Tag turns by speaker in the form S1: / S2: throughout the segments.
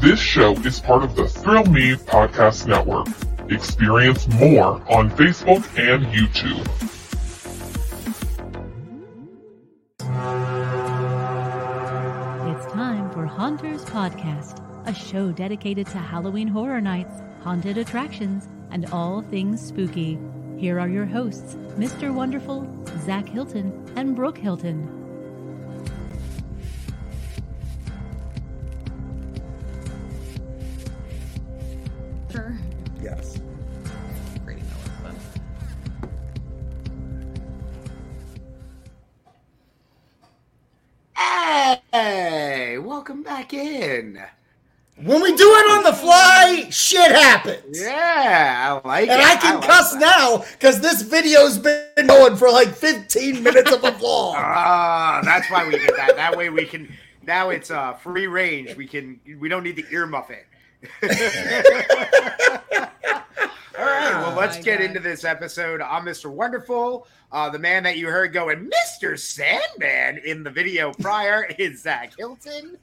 S1: This show is part of the Thrill Me Podcast Network. Experience more on Facebook and YouTube.
S2: It's time for Haunters Podcast, a show dedicated to Halloween horror nights, haunted attractions, and all things spooky. Here are your hosts, Mr. Wonderful, Zach Hilton, and Brooke Hilton.
S3: Back in.
S4: When we do it on the fly, shit happens.
S3: Yeah, I like
S4: And
S3: it.
S4: I can
S3: like
S4: cuss
S3: that.
S4: now because this video's been going for like 15 minutes of a vlog.
S3: Ah, that's why we did that. That way we can. Now it's uh, free range. We can. We don't need to earmuff it. All right. Well,
S5: Oh
S3: let's
S5: my
S3: get
S5: God.
S3: into this episode. I'm Mr. Wonderful. Uh, the man that you heard going, Mr. Sandman, in the video prior is Zach Hilton.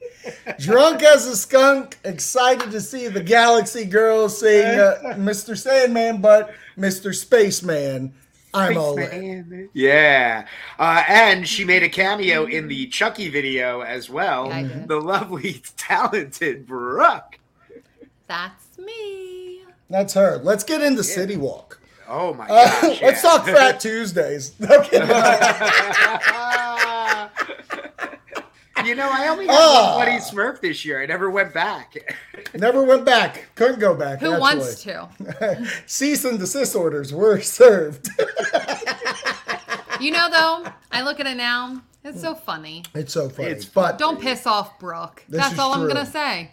S4: Drunk as a skunk, excited to see the Galaxy Girls sing uh, Mr. Sandman, but Mr. Spaceman. I'm all in.
S3: Yeah. Uh, and she made a cameo in the Chucky video as well.
S5: Yeah,
S3: The lovely, talented Brooke.
S5: That's me.
S4: That's her. Let's get into City Walk.
S3: Oh my
S4: Uh,
S3: gosh.
S4: let's talk Fat Tuesdays. No kidding.
S3: you know, I only had
S4: Ah.
S3: one Bloody Smurf this year. I never went back.
S4: Never went back. Couldn't go back.
S5: Who
S4: actually.
S5: wants to?
S4: Cease and desist orders were served.
S5: You know, though, I look at it now. It's so funny.
S4: it's so funny.
S3: It's
S4: but
S5: Don't piss off Brooke.
S4: This
S5: That's
S4: is
S5: all I'm gonna say.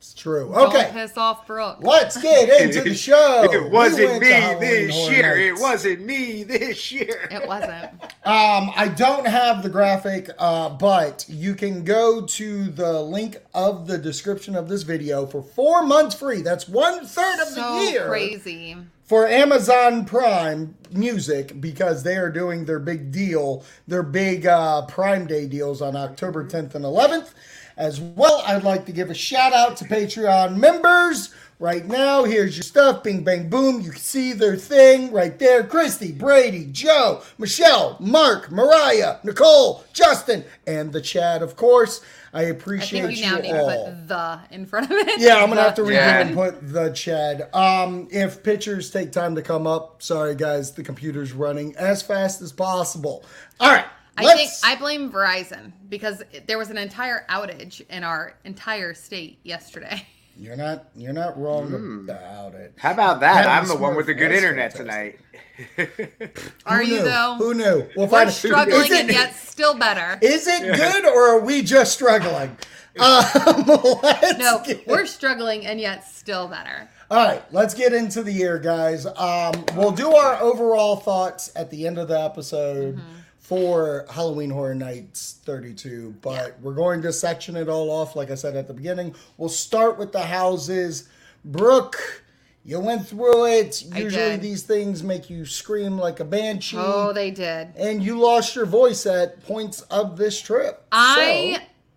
S4: That's true.
S5: Don't
S4: Okay.
S5: piss off Brooke.
S4: Let's get into the show.
S3: it wasn't
S4: went
S3: me this
S4: Horror
S3: year. It wasn't me this year.
S5: It wasn't.
S4: Um, I don't have the graphic, uh, but you can go to the link of the description of this video for four months free. That's one third of
S5: So
S4: the year
S5: crazy.
S4: for Amazon Prime Music because they are doing their big deal, their big uh, Prime Day deals on October 10th and 11th. As well, I'd like to give a shout out to Patreon members. Right now, here's your stuff. Bing, bang, boom. You can see their thing right there. Christy, Brady, Joe, Michelle, Mark, Mariah, Nicole, Justin, and the Chad, of course. I
S5: I
S4: appreciate
S5: think you now need
S4: all.
S5: to put the in front of it.
S4: Yeah, I'm gonna have to redo
S3: Yeah.
S4: and put the Chad. Um, if pictures take time to come up, sorry guys, the computer's running as fast as possible. All right,
S5: I think
S4: let's.
S5: I blame Verizon because there was an entire outage in our entire state yesterday.
S4: you're not you're not wrong
S3: Hmm.
S4: about it.
S3: How about that?
S4: Having
S3: I'm the one with the good internet
S4: fantastic.
S3: tonight.
S5: Are you though?
S4: Who knew? We'll
S5: We're
S4: find
S5: struggling
S4: it,
S5: and yet still better.
S4: is it good or are we just struggling? Um,
S5: No,
S4: get-
S5: we're struggling and yet still better.
S4: All right, let's get into the year, guys. Um, we'll do our overall thoughts at the end of the episode
S5: Mm-hmm.
S4: For Halloween Horror Nights 32, but we're going to section it all off, like I said at the beginning. We'll start with the houses. Brooke, you went through it. Usually these things make you scream like a banshee.
S5: Oh, they did.
S4: and you lost your voice at points of this trip.
S5: I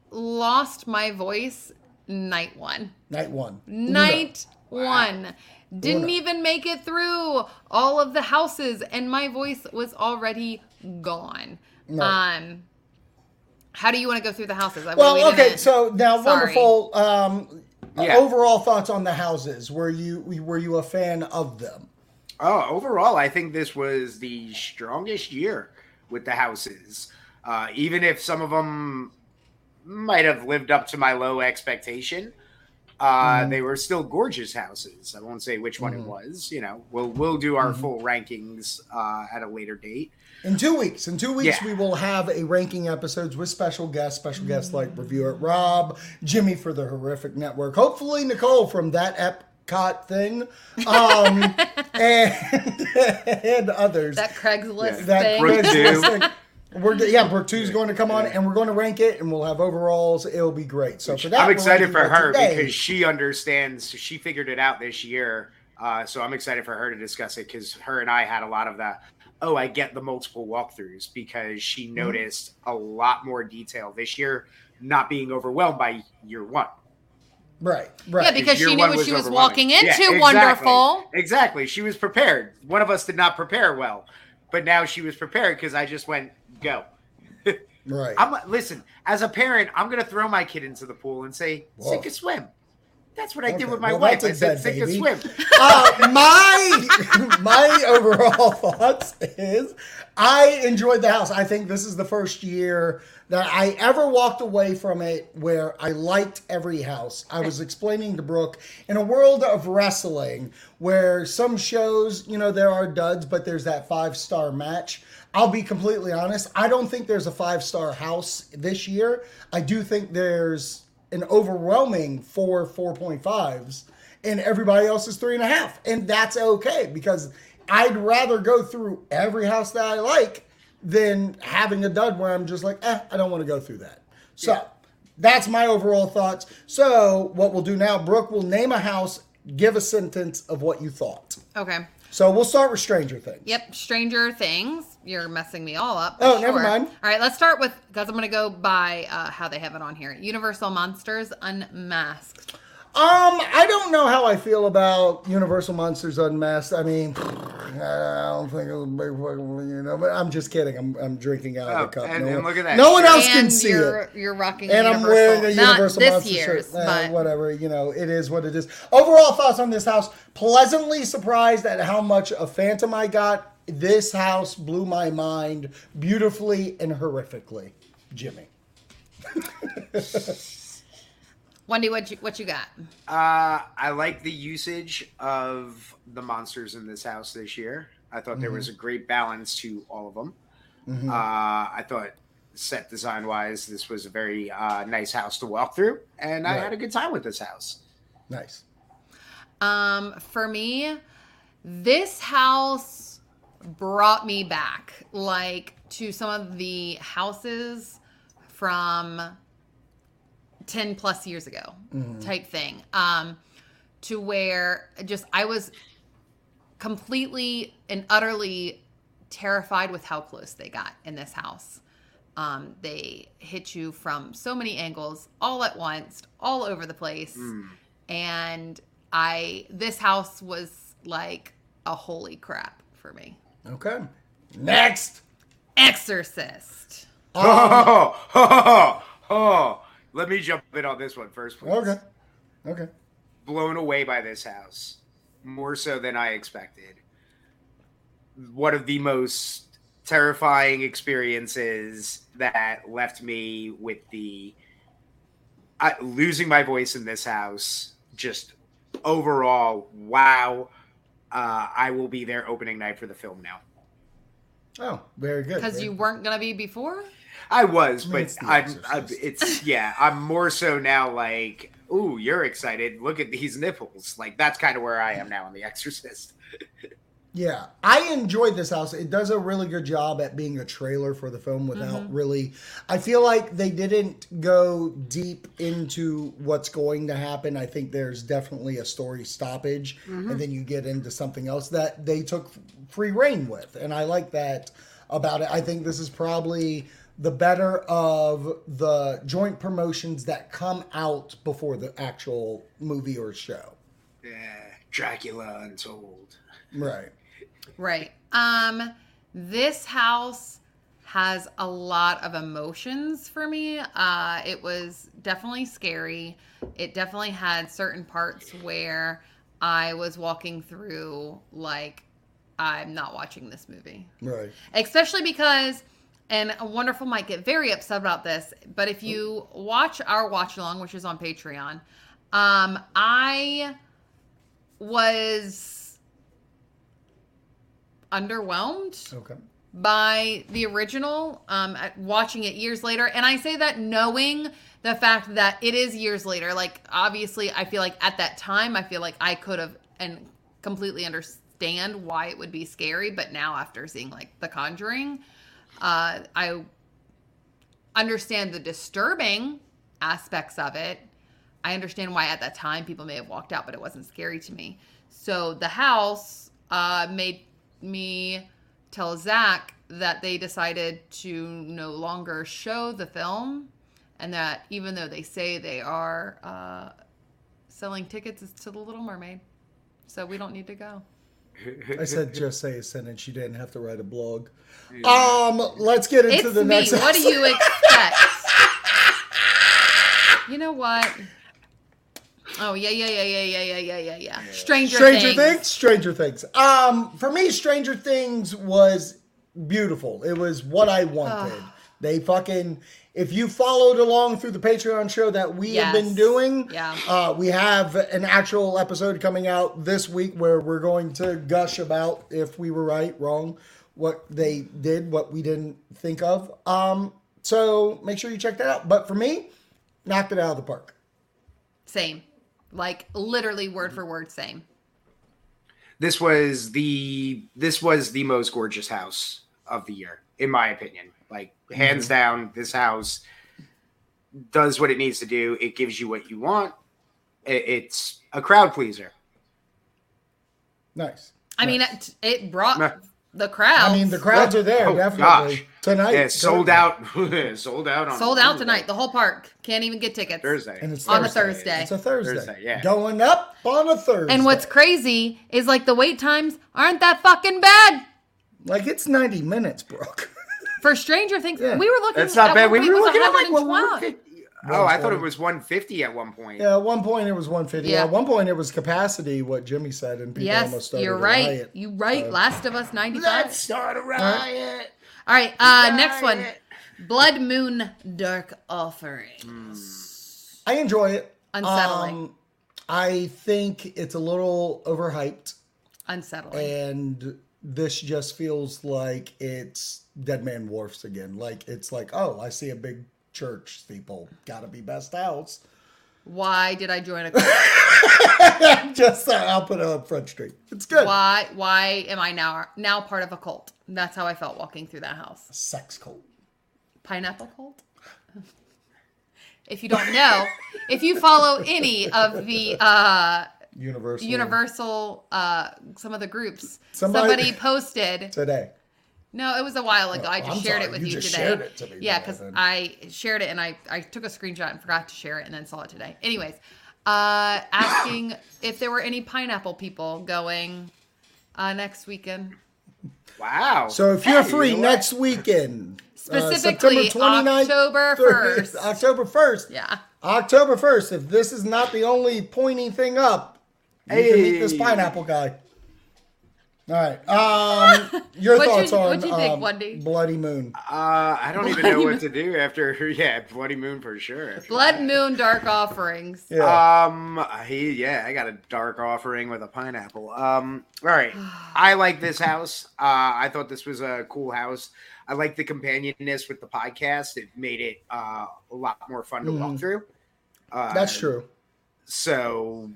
S4: So,
S5: lost my voice night one.
S4: night one.
S5: Night one. Didn't
S4: Uno.
S5: even make it through all of the houses, and my voice was already gone.
S4: No.
S5: Um, how do you want to go through the houses? I
S4: Well,
S5: really
S4: okay,
S5: didn't-
S4: so now
S5: Sorry.
S4: wonderful. Um,
S3: Yeah.
S4: Overall thoughts on the houses? Were you were you a fan of them?
S3: Oh, overall, I think this was the strongest year with the houses. Uh, even if some of them might have lived up to my low expectation, uh, they were still gorgeous houses. I won't say which one it was. You know, we'll we'll do our full rankings uh, at a later date.
S4: In two weeks. In two weeks,
S3: Yeah.
S4: we will have a ranking episodes with special guests. Special guests like reviewer Rob, Jimmy for the Horrific Network, hopefully Nicole from that Epcot thing, um, and and others.
S5: that Craigslist
S4: that
S5: thing.
S3: Brooke
S4: Craigslist thing. We're yeah, Brooke two's going to come on, and we're going to rank it, and we'll have overalls. It'll be great. So for that,
S3: I'm excited for her
S4: today.
S3: because she understands. She figured it out this year. Uh, so I'm excited for her to discuss it because her and I had a lot of that. Oh, I get the multiple walkthroughs because she
S4: Mm-hmm.
S3: noticed a lot more detail this year not being overwhelmed by year one.
S4: Right, right.
S5: Yeah, because she knew
S3: one
S5: what she was
S3: overwhelming.
S5: walking
S3: Yeah,
S5: into.
S3: exactly.
S5: Wonderful.
S3: Exactly. She was prepared. One of us did not prepare well, but now she was prepared because I just went go.
S4: right.
S3: I'm listen. As a parent, I'm gonna throw my kid into the pool and say,
S4: Whoa.
S3: "Sink or swim." That's what I did with my
S4: well,
S3: wife. I said, "Sink or swim."
S4: uh, my my overall thoughts is I enjoyed the house. I think this is the first year that I ever walked away from it where I liked every house. I was explaining to Brooke in a world of wrestling where some shows, you know, there are duds, but there's that five star match. I'll be completely honest. I don't think there's a five star house this year. I do think there's an overwhelming four 4.5s and everybody else is three and a half. And that's okay because I'd rather go through every house that I like than having a dud where I'm just like, eh, I don't want to go through that. So that's my overall thoughts. So what we'll do now, Brooke will name a house, give a sentence of what you thought.
S5: Okay.
S4: So we'll start with Stranger Things.
S5: Yep. Stranger Things. You're messing me all up.
S4: Oh, never mind.
S5: All right. Let's start with because I'm going to go by uh, how they have it on here. Universal Monsters Unmasked.
S4: Um, I don't know how I feel about Universal Monsters Unmasked. I mean, I don't think it was a big fucking, you know, but I'm just kidding. I'm, I'm drinking out
S3: Oh,
S4: of the cup.
S3: and-
S4: no
S3: and
S4: one,
S3: look at that.
S4: No one else
S5: and
S4: can see
S5: you're,
S4: it.
S5: You're rocking.
S4: And I'm wearing a
S5: Not
S4: Universal
S5: this
S4: Monster
S5: year's,
S4: shirt. Eh, whatever, you know, it is what it is. Overall thoughts on this house: pleasantly surprised at how much a Phantom I got. This house blew my mind beautifully and horrifically. Jimmy.
S5: Wendy, what you what you got?
S3: Uh, I like the usage of the monsters in this house this year. I thought there was a great balance to all of them. Uh, I thought set design wise, this was a very uh, nice house to walk through, and I had a good time with this house.
S4: Nice.
S5: Um, for me, this house brought me back, like to some of the houses from 10 plus years ago type thing. Um, to where just I was completely and utterly terrified with how close they got in this house. Um, they hit you from so many angles all at once, all over the place. And I, this house was like a holy crap for me.
S4: Okay. Next.
S5: Exorcist.
S3: Oh, oh, oh, let me jump in on this one first, please.
S4: Okay. Okay.
S3: blown away by this house more so than I expected. One of the most terrifying experiences that left me with the I, losing my voice in this house. Just overall, wow! Uh, I will be there opening night for the film now.
S4: Oh, very good.
S5: Because you weren't going to be before?
S3: I was, but
S4: it's The
S3: I'm, I'm. It's yeah. I'm more so now. Like, ooh, you're excited. Look at these nipples. Like that's kind of where I am now on The Exorcist.
S4: Yeah, I enjoyed this house. It does a really good job at being a trailer for the film without
S5: Mm-hmm.
S4: really. I feel like they didn't go deep into what's going to happen. I think there's definitely a story stoppage,
S5: Mm-hmm.
S4: and then you get into something else that they took free reign with, and I like that about it. I think this is probably the better of the joint promotions that come out before the actual movie or show.
S3: Yeah, Dracula Untold.
S4: Right.
S5: Right. Um, this house has a lot of emotions for me. Uh, it was definitely scary. It definitely had certain parts where I was walking through like I'm not watching this movie.
S4: Right.
S5: Especially because and Wonderful might get very upset about this, but if you watch our watch along, which is on Patreon, um, I was underwhelmed
S4: Okay.
S5: by the original um at- watching it years later. And i say that knowing the fact that it is years later. Like obviously i feel like at that time i feel like i could have and completely understand why it would be scary. But now after seeing like the conjuring uh i understand the disturbing aspects of it i understand why at that time people may have walked out but it wasn't scary to me so the house uh made me tell Zach that they decided to no longer show the film and that even though they say they are uh, selling tickets to the Little Mermaid, so we don't need to go.
S4: I said just say a sentence. You didn't have to write a blog. Um, let's get into
S5: It's
S4: the
S5: me.
S4: next.
S5: What do you expect? you know what? Oh yeah, yeah, yeah, yeah, yeah, yeah, yeah, yeah, yeah. Stranger, things.
S4: Stranger
S5: Things.
S4: Things. Stranger Things. Um, for me, Stranger Things was beautiful. It was what I wanted. they fucking. If you followed along through the Patreon show that we have been doing,
S5: Yeah.
S4: uh, we have an actual episode coming out this week where we're going to gush about if we were right, wrong, what they did, what we didn't think of. Um, so make sure you check that out. But for me, knocked it out of the park.
S5: Same, like literally word for word, same.
S3: this was the this was the most gorgeous house of the year in my opinion like hands mm-hmm. down this house does what it needs to do it gives you what you want it's a crowd pleaser
S4: Nice.
S5: I mean, it, it brought
S3: Nah.
S5: the crowd.
S4: I mean, the crowds are there
S3: Oh,
S4: definitely
S3: gosh.
S4: tonight.
S3: yeah sold out sold out on
S5: sold out tonight. The whole park can't even get tickets.
S3: thursday
S4: and it's
S5: On a
S4: Thursday.
S5: Thursday.
S4: It's a Thursday.
S3: Thursday, yeah.
S4: Going up on a Thursday.
S5: And what's crazy is like the wait times aren't that fucking bad
S4: like it's ninety minutes, Brooke.
S5: for Stranger Things.
S4: Yeah.
S5: We were looking.
S3: that's not
S5: at
S3: bad
S5: one
S3: we were looking at like
S5: 112.
S3: 150 oh i thought it was 150 at one point
S4: yeah, at one point it was one fifty.
S5: Yeah.
S4: At one point it was capacity. What Jimmy said, and people almost
S5: Yes,
S4: started
S5: you're
S4: a
S5: right.
S4: riot.
S5: You right.
S4: Uh,
S5: Last of Us ninety
S3: let's
S5: five.
S3: start a riot
S5: All right. Uh, next one. Blood Moon Dark Offering.
S4: I enjoy it.
S5: Unsettling.
S4: Um, I think it's a little overhyped,
S5: Unsettling.
S4: and this just feels like it's Dead Man Wharfs again. Like it's like, oh, I see a big church steeple. Gotta be best house.
S5: Why did I join a cult?
S4: just uh, I'll put it on Front Street. It's good.
S5: why why am I now now part of a cult? That's how I felt walking through that house.
S4: Sex cult.
S5: Pineapple cult? if you don't know, if you follow any of the uh
S4: Universal.
S5: universal uh some of the groups,
S4: Somebody-
S5: somebody, posted
S4: today.
S5: No, it was a while ago. I
S4: Oh,
S5: just
S4: I'm
S5: shared
S4: sorry.
S5: it with
S4: You
S5: you,
S4: just
S5: today.
S4: shared it to me
S5: yeah, because
S4: then.
S5: I shared it and I, I took a screenshot and forgot to share it and then saw it today. Anyways, uh, asking if there were any pineapple people going uh, next weekend.
S3: wow
S4: So if you're
S3: Hey,
S4: free
S3: you know what?
S4: next weekend, uh,
S5: Specifically,
S4: September 29th,
S5: October
S4: 30th,
S5: 1st.
S4: October 1st.
S5: Yeah.
S4: October 1st. If this is not the only pointy thing up, hey. you can meet this pineapple guy. All right. Um, your
S5: What'd
S4: thoughts
S5: you-
S4: on
S5: what'd you think,
S4: um,
S5: Wendy?
S4: Bloody Moon?
S3: Uh, I don't even know
S5: Moon.
S3: what to do after. Yeah, Bloody Moon for sure.
S5: Blood
S3: that.
S5: Moon Dark Offerings.
S4: Yeah.
S3: Um, he, yeah, I got a dark offering with a pineapple. Um, all right, I like this house. Uh, I thought this was a cool house. I like the companionness with the podcast. It made it uh, a lot more fun to walk
S4: Mhm.
S3: through. Uh,
S4: That's true.
S3: So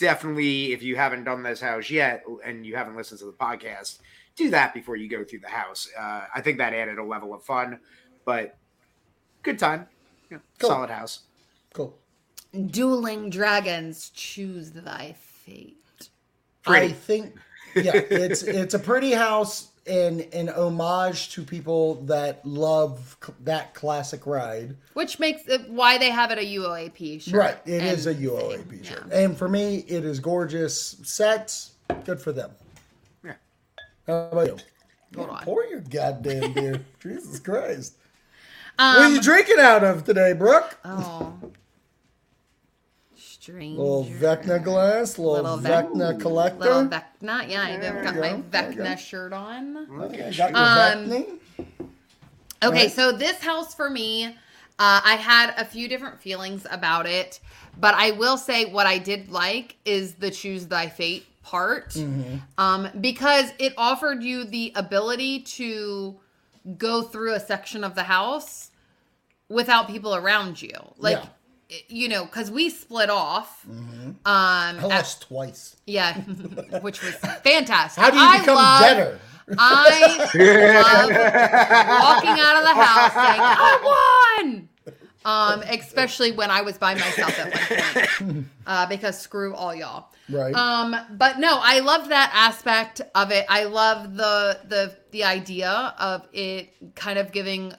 S3: definitely, if you haven't done this house yet and you haven't listened to the podcast, do that before you go through the house. Uh, I think that added a level of fun, but good time. Yeah,
S4: Cool.
S3: Solid house.
S4: Cool.
S5: Dueling Dragons, choose thy fate.
S4: I think, yeah, it's it's a pretty house and an homage to people that love c- that classic ride.
S5: Which makes it why they have it a UOAP shirt.
S4: Right. It is a
S5: and
S4: UOAP
S5: thing,
S4: shirt.
S5: yeah.
S4: And for me, it is gorgeous sets. Good for them.
S3: Yeah.
S4: How about you?
S5: Hold
S4: Yeah,
S5: on.
S4: Pour your goddamn beer. Jesus Christ.
S5: Um,
S4: what are you drinking out of today, Brooke?
S5: Oh. Strange.
S4: Little Vecna glass, little,
S5: Little Vec-
S4: Vecna collector.
S5: Little Vecna. Yeah, I've got my
S4: go, go.
S5: Vecna shirt on.
S4: Okay, got your
S5: Um,
S4: Vecna.
S5: Okay,
S4: Right.
S5: so this house for me, uh, I had a few different feelings about it, but I will say what I did like is the choose thy fate part,
S4: Mm-hmm.
S5: um, because it offered you the ability to go through a section of the house without people around you, like.
S4: Yeah.
S5: You know, because we split off. Um,
S4: I
S5: at-
S4: twice.
S5: yeah, which was fantastic.
S4: How do you
S5: I
S4: become
S5: love-
S4: better?
S5: I love walking out of the house saying, I won! Um, especially when I was by myself at one point. Uh, because screw all y'all.
S4: Right.
S5: Um, but no, I love that aspect of it. I love the the the idea of it kind of giving,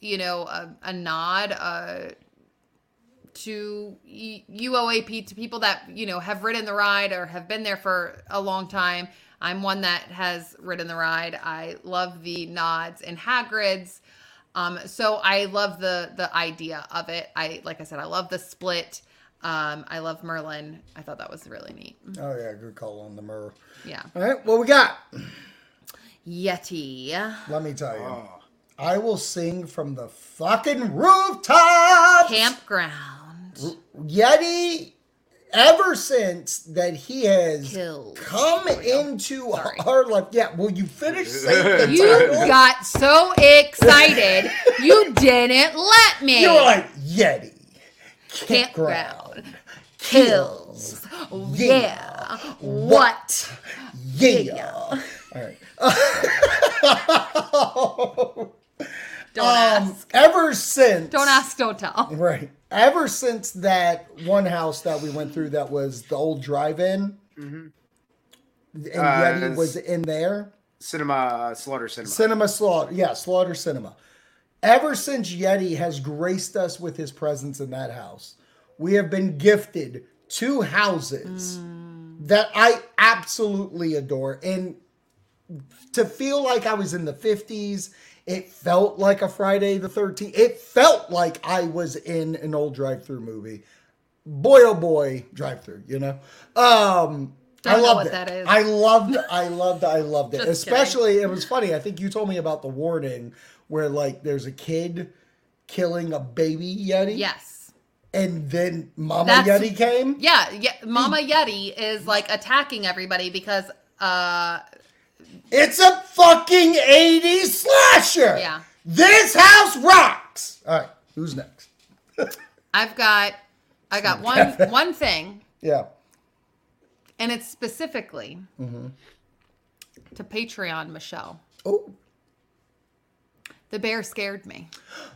S5: you know, a, a nod uh, to y- UOAP to people that you know have ridden the ride or have been there for a long time. I'm one that has ridden the ride. I love the nods and Hagrid's. Um, so I love the the idea of it. I like I said, I love the split. Um, I love Merlin. I thought that was really neat.
S4: Oh yeah, good call on the Mer.
S5: Yeah.
S4: All right, what we got?
S5: Yeti.
S4: Let me tell you.
S3: Oh.
S4: I will sing from the fucking rooftop.
S5: Campground.
S4: Yeti, ever since that he has
S5: Killed.
S4: come into
S5: Sorry.
S4: our life. Yeah, will you finish saying the
S5: You
S4: title?
S5: got so excited, you didn't let me.
S4: You're like Yeti.
S5: Campground. Kills. Yeah. What?
S4: Yeah. All right.
S5: Don't
S4: Um,
S5: ask.
S4: ever since.
S5: Don't ask, don't tell.
S4: Right. Ever since that one house that we went through that was the old drive-in, mm-hmm. and Yeti
S3: Uh,
S4: was in there.
S3: Cinema uh, Slaughter Cinema.
S4: Cinema Slaughter, yeah, Slaughter Cinema. Ever since Yeti has graced us with his presence in that house, we have been gifted two houses mm. that I absolutely adore. And to feel like I was in the 50s, it felt like a Friday the 13th. It felt like I was in an old drive through movie. Boy, oh boy, drive through, you know? Um, I
S5: know
S4: loved
S5: what
S4: it.
S5: that is.
S4: I loved, I loved, I loved it. Especially, it was funny. I think you told me about the warning where, like, there's a kid killing a baby Yeti.
S5: Yes.
S4: And then Mama
S5: That's-
S4: Yeti came.
S5: Yeah, yeah. Mama Yeti is like attacking everybody because uh
S4: It's a fucking 80s slasher.
S5: Yeah.
S4: This house rocks. All right, who's next?
S5: I've got I got one one thing
S4: Yeah.
S5: and it's specifically
S4: Mm-hmm.
S5: to Patreon Michelle.
S4: Oh,
S5: The bear scared me.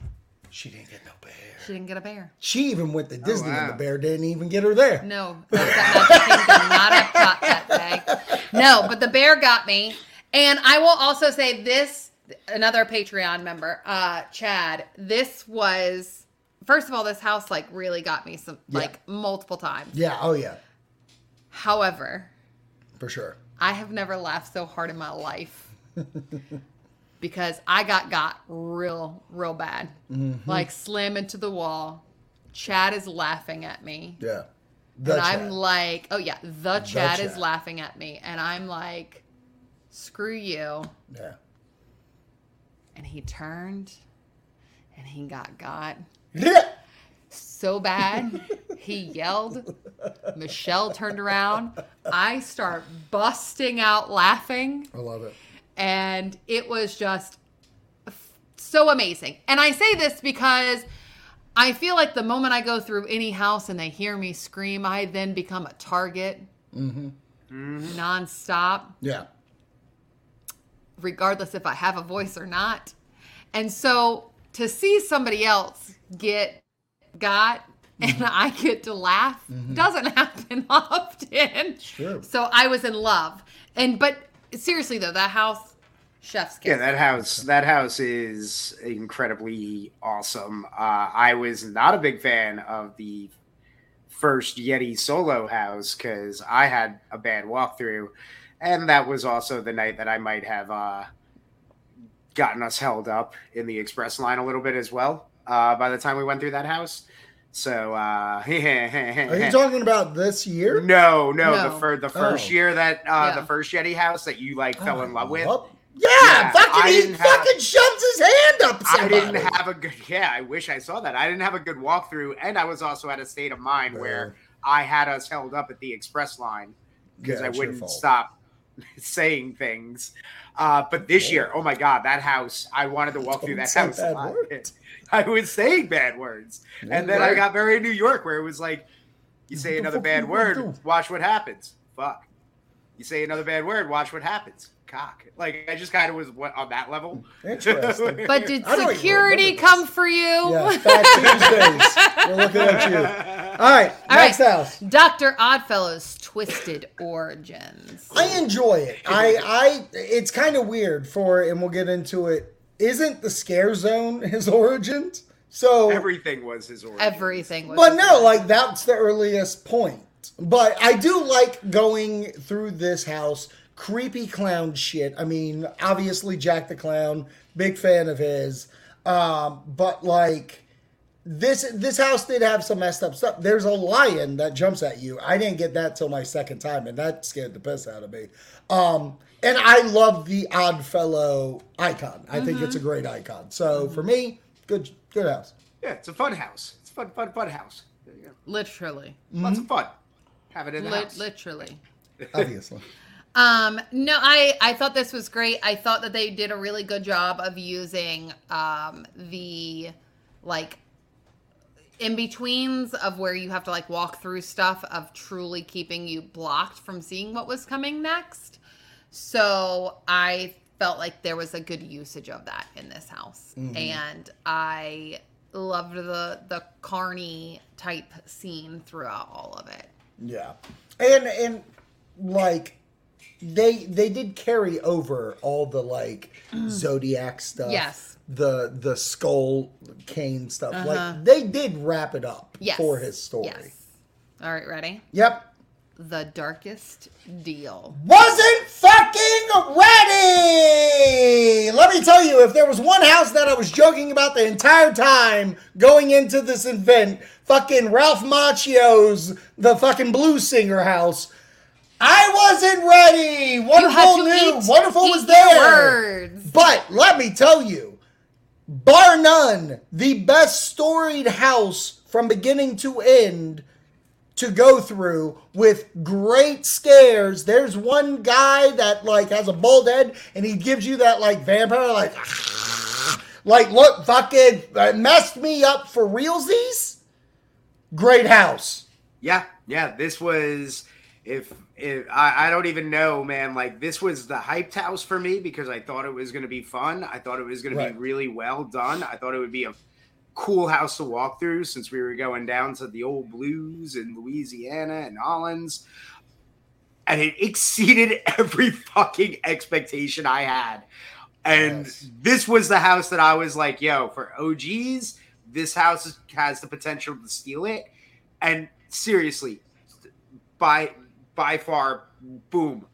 S4: she didn't get no bear.
S5: She didn't get a bear.
S4: She even went to Disney and
S3: wow.
S4: the bear didn't even get her there.
S5: No, that was at Magic Kingdom, not Epcot that day. No, but the bear got me. And I will also say this another Patreon member, uh, Chad, this was first of all, this house like really got me some
S4: Yeah.
S5: like multiple times.
S4: Yeah, oh yeah,
S5: However,
S4: for sure.
S5: I have never laughed so hard in my life. because I got got real, real bad.
S4: Mm-hmm.
S5: Like slam into the wall. Chad is laughing at me.
S4: Yeah. The
S5: and I'm like, oh yeah, the Chad is
S4: Chad.
S5: laughing at me. And I'm like, screw you.
S4: yeah.
S5: And he turned and he got got
S4: Yeah.
S5: so bad. he yelled. Michelle turned around. I start busting out laughing.
S4: I love it.
S5: And it was just so amazing. And I say this because I feel like the moment I go through any house and they hear me scream, I then become a target mm-hmm. nonstop,
S4: Yeah.
S5: Regardless if I have a voice or not. And so to see somebody else get got and I get to laugh doesn't happen often.
S4: true.
S5: So I was in love. And but seriously though, that house chef's kiss.
S3: Yeah, that house that house is incredibly awesome. Uh, I was not a big fan of the first Yeti solo house because I had a bad walkthrough, and that was also the night that I might have uh, gotten us held up in the express line a little bit as well. Uh, by the time we went through that house, so uh,
S4: Are you talking about this year?
S3: no, no,
S5: No.
S3: the fir- the first
S4: Oh.
S3: year that uh,
S5: Yeah.
S3: the first Yeti house that you like fell in love with.
S4: Love- Yeah,
S3: Yeah,
S4: fucking he
S3: didn't have-
S4: fucking shoves his hand up.
S3: I didn't have a good. Yeah, I wish I saw that. I didn't have a good walkthrough, and I was also at a state of mind where I had us held up at the express line because
S4: Yeah,
S3: I wouldn't stop saying things. Uh, but this year, oh my god, that house! I wanted to walk through
S4: Don't
S3: that house. a
S4: bad
S3: lot.
S4: words.
S3: I was saying bad words, and then I
S4: word.
S3: got very New York, where it was like, you say another bad word, watch what happens. Fuck. You say another bad word, watch what happens. Cock. Like I just kind of was what, on that level.
S4: Interesting.
S5: But did
S4: I don't even
S5: security come for you?
S4: Yeah, Tuesdays. We're looking at you. All right,
S5: All
S4: next
S5: right.
S4: house.
S5: Dr. Oddfellow's Twisted Origins.
S4: I enjoy it. I, I, it's kind of weird for, and we'll get into it. Isn't the Scare Zone his origins? So
S3: Everything was his origin.
S5: Everything was.
S4: But no, like that's the earliest point. But I do like going through this house, creepy clown shit. I mean, obviously Jack the Clown, big fan of his. Um, but like this this house did have some messed up stuff. There's a lion that jumps at you. I didn't get that till my second time, and that scared the piss out of me. Um, and I love the Odd Fellow icon. I think it's a great icon. So for me, good good house.
S3: Yeah, it's a fun house. It's a fun, fun, fun house. Yeah,
S5: literally,
S3: Lots of fun. Have it in the
S5: Lit-
S3: house.
S5: literally.
S4: Obviously.
S5: Um, no, I I thought this was great. I thought that they did a really good job of using um the like in betweens of where you have to like walk through stuff of truly keeping you blocked from seeing what was coming next. So I felt like there was a good usage of that in this house. And I loved the the carny type scene throughout all of it.
S4: Yeah, and and like they they did carry over all the like zodiac stuff.
S5: Yes.
S4: The the skull cane stuff.
S5: Uh-huh.
S4: Like they did wrap it up
S5: Yes.
S4: for his story.
S5: Yes. All right, ready?
S4: Yep.
S5: The darkest deal.
S4: Wasn't fucking ready. Let me tell you, if there was one house that I was joking about the entire time going into this event, fucking Ralph Macchio's the fucking blues singer house. I wasn't ready. Wonderful
S5: to
S4: knew.
S5: eat-
S4: Wonderful
S5: eat
S4: was there.
S5: words.
S4: But let me tell you, bar none, the best storied house from beginning to end to go through with great scares. There's one guy that like has a bald head and he gives you that like vampire like like look fucking uh, messed me up for realsies. Great house.
S3: Yeah, yeah. This was if if I, I don't even know, man. Like this was the hyped house for me because I thought it was going to be fun. I thought it was going
S4: Right.
S3: to be really well done. I thought it would be a cool house to walk through since we were going down to the old blues in Louisiana and Hollins. And it exceeded every fucking expectation I had. And
S4: Yes.
S3: this was the house that I was like, yo, for OGs, this house has the potential to steal it. And seriously, by by far, boom,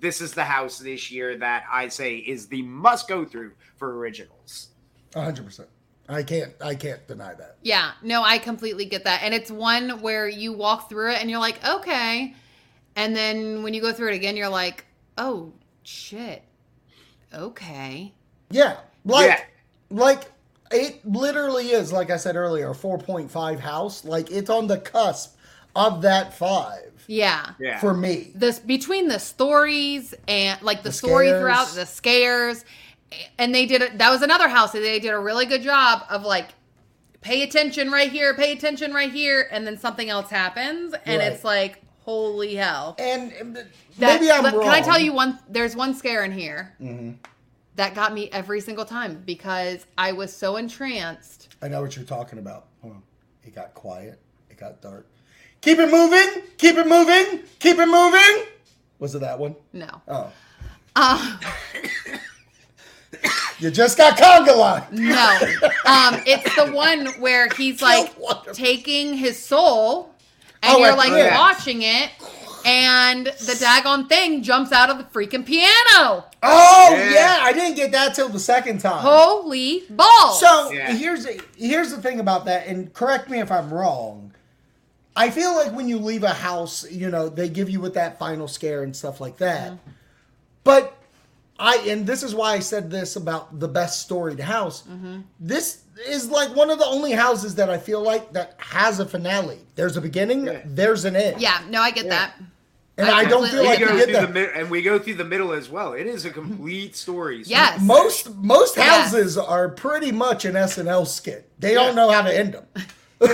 S3: this is the house this year that I say is the must go through for originals.
S4: hundred percent. I can't I can't deny that.
S5: Yeah, no, I completely get that. And it's one where you walk through it and you're like, okay. And then when you go through it again, you're like, oh, shit. Okay.
S4: Yeah. Like
S3: Yeah.
S4: like it literally is, like I said earlier, a 4.5 house. Like it's on the cusp of that five
S5: Yeah.
S3: Yeah.
S4: for me.
S5: This between the stories and like the,
S4: The
S5: story
S4: scares.
S5: throughout the scares and they did it that was another house that they did a really good job of like pay attention right here pay attention right here and then something else happens and
S4: Right.
S5: it's like holy hell
S4: And uh,
S5: That-
S4: maybe I'm
S5: but
S4: wrong.
S5: Can I tell you one? There's one scare in here that got me every single time because I was so entranced.
S4: I know what you're talking about. Hold on. It got quiet. It got dark. Keep it moving. Keep it moving. Keep it moving. Was it that one?
S5: No.
S4: Oh.
S5: Uh,
S4: You just got conga line.
S5: no. Um, it's the one where he's like taking his soul and
S4: Oh,
S5: you're like
S3: yeah.
S5: watching it and the daggone thing jumps out of the freaking piano.
S4: Oh
S3: Yeah.
S4: yeah. I didn't get that till the second time.
S5: Holy balls.
S4: So
S3: Yeah.
S4: here's here's the thing about that, and correct me if I'm wrong. I feel like when you leave a house, you know, they give you with that final scare and stuff like that. Mm-hmm. But I and this is why I said this about the best storied house. Mm-hmm. This is like one of the only houses that I feel like that has a finale. There's a beginning,
S3: Yeah.
S4: there's an end.
S5: yeah, no, I get that.
S4: And
S5: I
S4: I, don't feel like
S3: we go
S4: get
S3: through
S4: that.
S3: the mid- and we go through the middle as well. It is a complete story. So
S5: Yes.
S4: most most
S5: Yes.
S4: houses are pretty much an SNL skit. They don't know how to end them.
S5: No,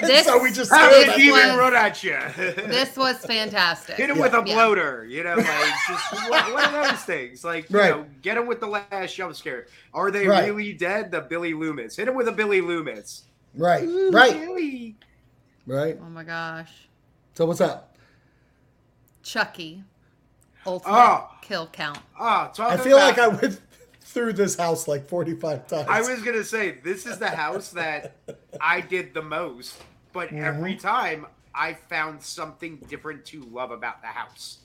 S5: this,
S4: So we just
S3: How
S4: This
S3: did
S5: this
S3: he even run at you?
S5: this was fantastic.
S3: Hit him with a
S5: Yeah.
S3: bloater, you know, like just what, what are those things? Like, you know, get him with the last jump scare. Are they
S4: Right.
S3: really dead? The Billy Loomis. Hit him with a Billy Loomis.
S4: Right,
S3: Ooh,
S4: right,
S3: Billy.
S4: right.
S5: Oh my gosh.
S4: So what's up?
S5: Chucky. Ultimate
S3: Oh.
S5: kill count.
S3: Oh,
S4: I feel
S3: about,
S4: like I went through this house like 45 times.
S3: I was gonna say this is the house that I did the most, but every
S4: Mm-hmm.
S3: time I found something different to love about the house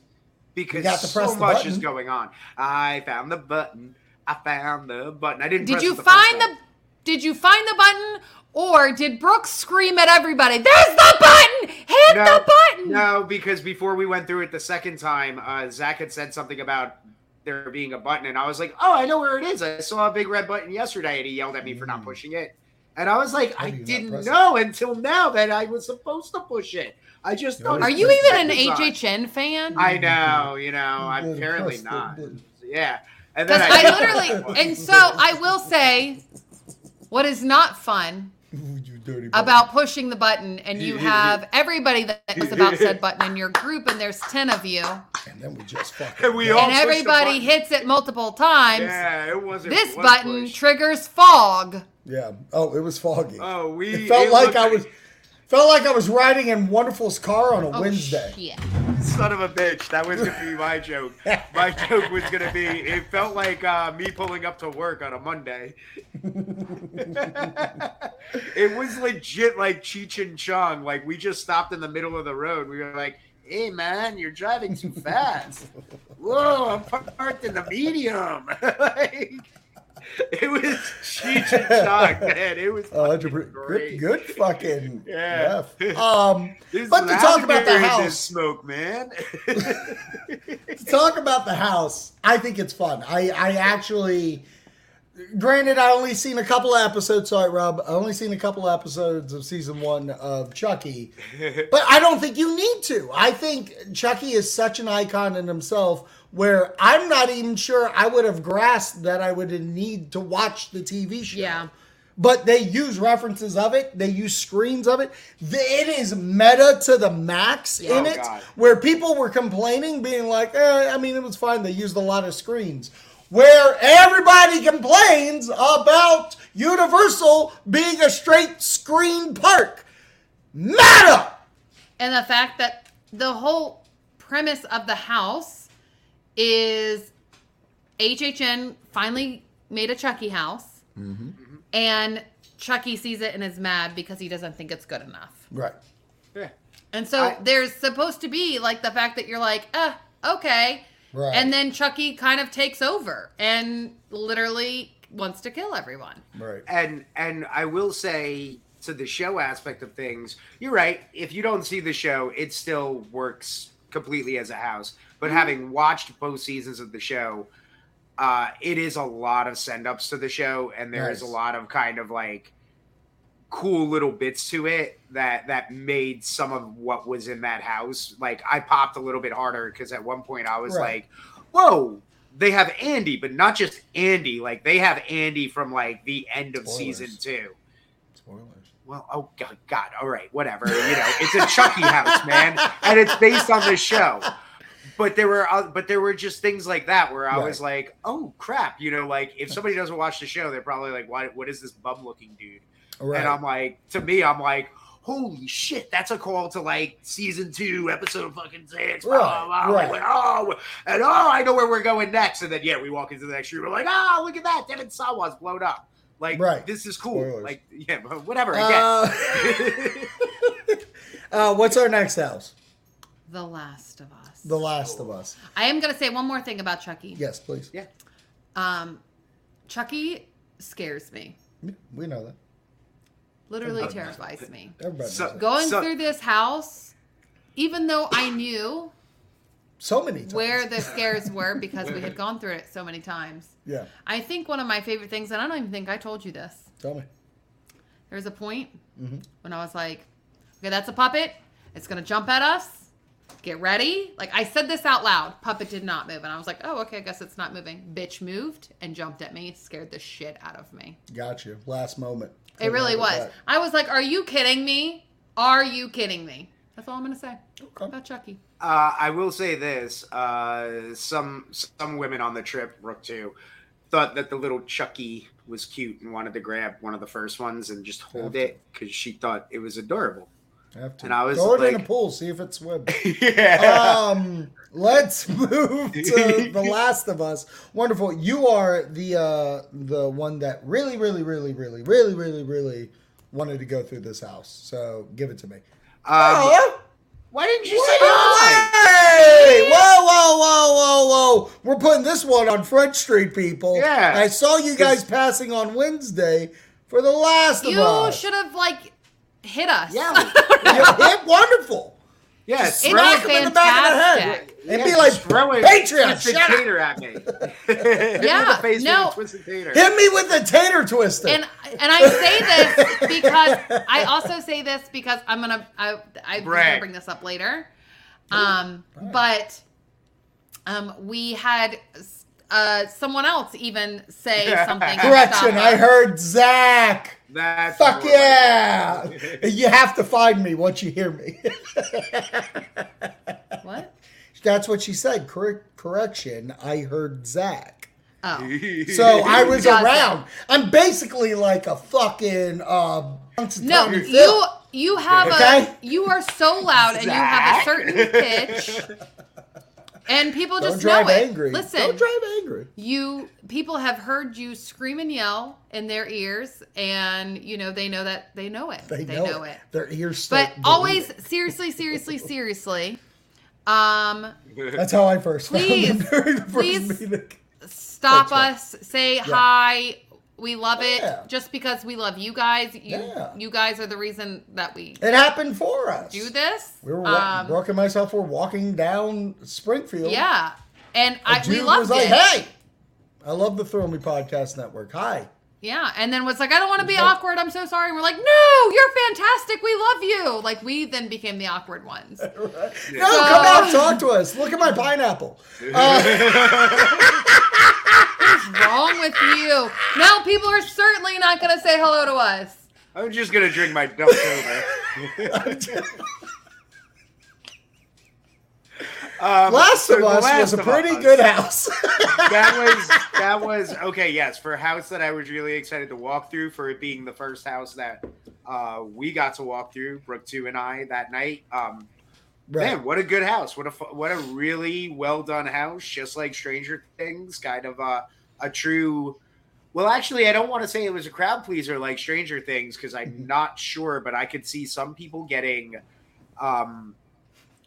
S3: because
S4: got
S3: so
S4: the
S3: much
S4: button.
S3: is going on. I found the button. I found the button. I didn't.
S5: Did you
S3: the
S5: find the
S3: time.
S5: Did you find the button or did Brooke scream at everybody, "There's the button! Hit
S3: No,
S5: the button!"
S3: No, because before we went through it the second time, uh, Zach had said something about there being a button, and I was like, "Oh, I know where it is. I saw a big red button yesterday," and he yelled at me for not mm. pushing it. And I was like,
S4: How
S3: I
S4: do you not
S3: didn't
S4: press it?
S3: know until now that I was supposed to push it. I just
S4: You
S3: thought.
S4: always
S5: Are you even an
S3: seconds on.
S5: HHN fan?
S3: I know, mm-hmm. you know,
S4: You gotta
S3: apparently not.
S4: button.
S3: Yeah, and then
S5: Because I literally, and so I will say, what is not fun
S4: Ooh, you dirty button.
S5: about pushing the button, and you have everybody that knows about said button in your group, and there's 10 of you,
S4: And then we just fucking.
S3: And we all-
S5: and
S3: push the
S5: everybody
S3: button.
S5: hits it multiple times.
S3: Yeah, it wasn't.
S5: This
S3: one
S5: button
S3: push.
S5: triggers fog.
S4: Yeah. Oh, it was foggy.
S3: Oh, we.
S4: it felt
S3: it
S4: like
S3: looked
S4: I was. Felt like I was riding in Wonderful's car on a
S5: Oh,
S4: Wednesday.
S5: shit.
S3: Son of a bitch. That was gonna be my joke. My joke was gonna be it felt like uh, me pulling up to work on a Monday. it was legit like Cheech and Chong. Like we just stopped in the middle of the road. We were like, "Hey man, you're driving too fast." Whoa, I'm parked in the medium. like, it was Cheech and Chong, man. It was
S4: pre-
S3: great.
S4: good, good fucking
S3: Yeah.
S4: Um,
S3: There's
S4: but to talk about the house,
S3: this smoke, man.
S4: to talk about the house, I think it's fun. I, I actually, granted, I only seen a couple episodes. Sorry, Rob. I only seen a couple episodes of season one of Chucky, but I don't think you need to. I think Chucky is such an icon in himself. Where I'm not even sure I would have grasped that I would need to watch the TV show.
S5: Yeah.
S4: But they use references of it. They use screens of it. It is meta to the max in
S3: Oh,
S4: it,
S3: God.
S4: where people were complaining, being like, eh, I mean, it was fine. They used a lot of screens. Where everybody complains about Universal being a straight screen park. Meta!
S5: And the fact that the whole premise of the house is HHN finally made a Chucky house, and Chucky sees it and is mad because he doesn't think it's good enough.
S4: Right.
S3: yeah.
S5: And so
S3: I-
S5: there's supposed to be like the fact that you're like, uh, okay.
S4: Right.
S5: And then Chucky kind of takes over and literally wants to kill everyone.
S4: Right.
S3: and and I will say to the show aspect of things, you're right. If you don't see the show, it still works completely as a house. But
S4: Mm-hmm.
S3: having watched both seasons of the show, uh, it is a lot of send ups to the show, and there is
S4: Nice.
S3: a lot of kind of like cool little bits to it that that made some of what was in that house like I popped a little bit harder because at one point I was
S4: Right.
S3: like, "Whoa." They have Andy, but not just Andy. Like they have Andy from like the end of
S4: Spoilers.
S3: season two. Well, oh god, god, all right, whatever. You know, it's a Chucky house, man, and it's based on the show. But there were, uh, but there were just things like that where I was like, "Oh crap!" You know, like if somebody doesn't watch the show, they're probably like, "Why? What is this bum-looking dude?"
S4: Right.
S3: And I'm like, to me, I'm like, "Holy shit!" That's a call to like season two, episode fucking six. Blah, blah,
S4: Right,
S3: blah.
S4: right.
S3: Like, oh, and oh, I know where we're going next. And then yeah, we walk into the next room. We're like, "Oh, look at that! Devon Sawa's blown up." Like,
S4: Right.
S3: this is cool.
S4: Spoilers.
S3: Like, yeah, but whatever. I get.
S4: Uh, uh, what's our next house?
S5: The Last of Us.
S4: The Last of Us.
S5: I am going to say one more thing about Chucky.
S4: Yes, please.
S3: Yeah.
S5: Um, Chucky scares me.
S4: We know that.
S5: Literally terrifies me.
S4: Everybody
S3: So-
S4: knows.
S5: Going
S3: So-
S5: through this house, even though I knew
S4: So many times.
S5: where the scares were because we had gone through it so many times,
S4: Yeah.
S5: I think one of my favorite things, and I don't even think I told you this,
S4: Tell me.
S5: there was a point
S4: Mm-hmm.
S5: when I was like, okay, that's a puppet. It's going to jump at us. Get ready. Like I said this out loud. Puppet did not move. And I was like, oh, okay, I guess it's not moving. Bitch moved and jumped at me. Scared the shit out of me.
S4: Got you. Last moment.
S5: It really was.
S4: it
S5: I was like, are you kidding me? Are you kidding me? That's all I'm going to say.
S4: Okay.
S5: about Chucky.
S3: Uh, I will say this: uh, some some women on the trip, Rook too, thought that the little Chucky was cute and wanted to grab one of the first ones and just hold it because she thought it was adorable.
S4: Have to
S3: And I was
S4: throw it in a pool, see if it swims.
S3: yeah.
S4: um, let's move to The Last of Us. Wonderful. You are the uh the one that really, really, really, really, really, really, really wanted to go through this house. So give it to me.
S3: Um, why didn't you say hi?
S4: Hey! Whoa, whoa, whoa, whoa, whoa! We're putting this one on Front Street, people.
S3: Yeah.
S4: I saw you guys passing on Wednesday for The Last of
S5: You
S4: Us.
S5: should have like hit us.
S3: Yeah.
S4: You hit wonderful.
S3: Yes.
S5: It
S3: throw
S5: was
S4: Smack him in the back of the head.
S5: fantastic.
S4: And
S3: yeah,
S4: be like,
S3: throw a
S4: Patreon,
S3: twisted
S4: shut up.
S3: tater at me. Hit me
S5: Yeah,
S3: in the face
S5: no.
S3: with a twisted tater.
S4: Hit me with the tater twister.
S5: And and I say this because I also say this because I'm gonna I I'm gonna bring this up later. Um, but um, we had uh someone else even say something. and
S4: Correction, I heard Zach.
S3: That's
S4: Fuck yeah! you have to find me once you hear me.
S5: What?
S4: That's what she said. Cor- correction, I heard Zach.
S5: Oh,
S4: So I was
S5: Gotcha.
S4: around. I'm basically like a fucking uh
S5: no, you
S4: Phil.
S5: you have
S4: Okay.
S5: a you are so loud and you have a certain pitch, and people
S4: Don't
S5: just
S4: drive
S5: know it.
S4: angry.
S5: Listen,
S4: Don't drive angry.
S5: you people have heard you scream and yell in their ears and you know they know that they know it
S4: They,
S5: they,
S4: know, it. Their ears
S5: but always seriously seriously seriously um
S4: That's how I first
S5: Please,
S4: first
S5: please.
S4: meeting.
S5: stop
S4: Thanks,
S5: us say hi we love it just because we love you guys you
S4: Yeah.
S5: you guys are the reason that we
S4: It happened for us.
S5: do this
S4: We were wa-
S5: um,
S4: Brooke and myself were walking down Springfield.
S5: yeah and
S4: A
S5: I, we
S4: dude
S5: loved
S4: was like,
S5: it
S4: "Hey, I love the Thrill Me Podcast Network. Hi."
S5: Yeah, and then was like, I don't want to be
S4: Like-
S5: awkward. I'm so sorry. And we're like, no, you're fantastic. We love you. Like we then became the awkward ones.
S4: No,
S5: So-
S4: come out, talk to us. Look at my pineapple. Uh,
S5: What's wrong with you? Now people are certainly not going to say hello to us.
S3: I'm just gonna drink my milk over. Um,
S4: Last
S3: so
S4: of Us
S3: Last
S4: was a pretty
S3: Us.
S4: good house.
S3: that was that was okay. Yes, for a house that I was really excited to walk through, for it being the first house that uh, we got to walk through, Brooke two and I that night. Um, Man, what a good house! What a what a really well done house, just like Stranger Things, kind of uh, a true. Well, actually, I don't want to say it was a crowd pleaser like Stranger Things because I'm
S4: Mm-hmm.
S3: not sure, but I could see some people getting um,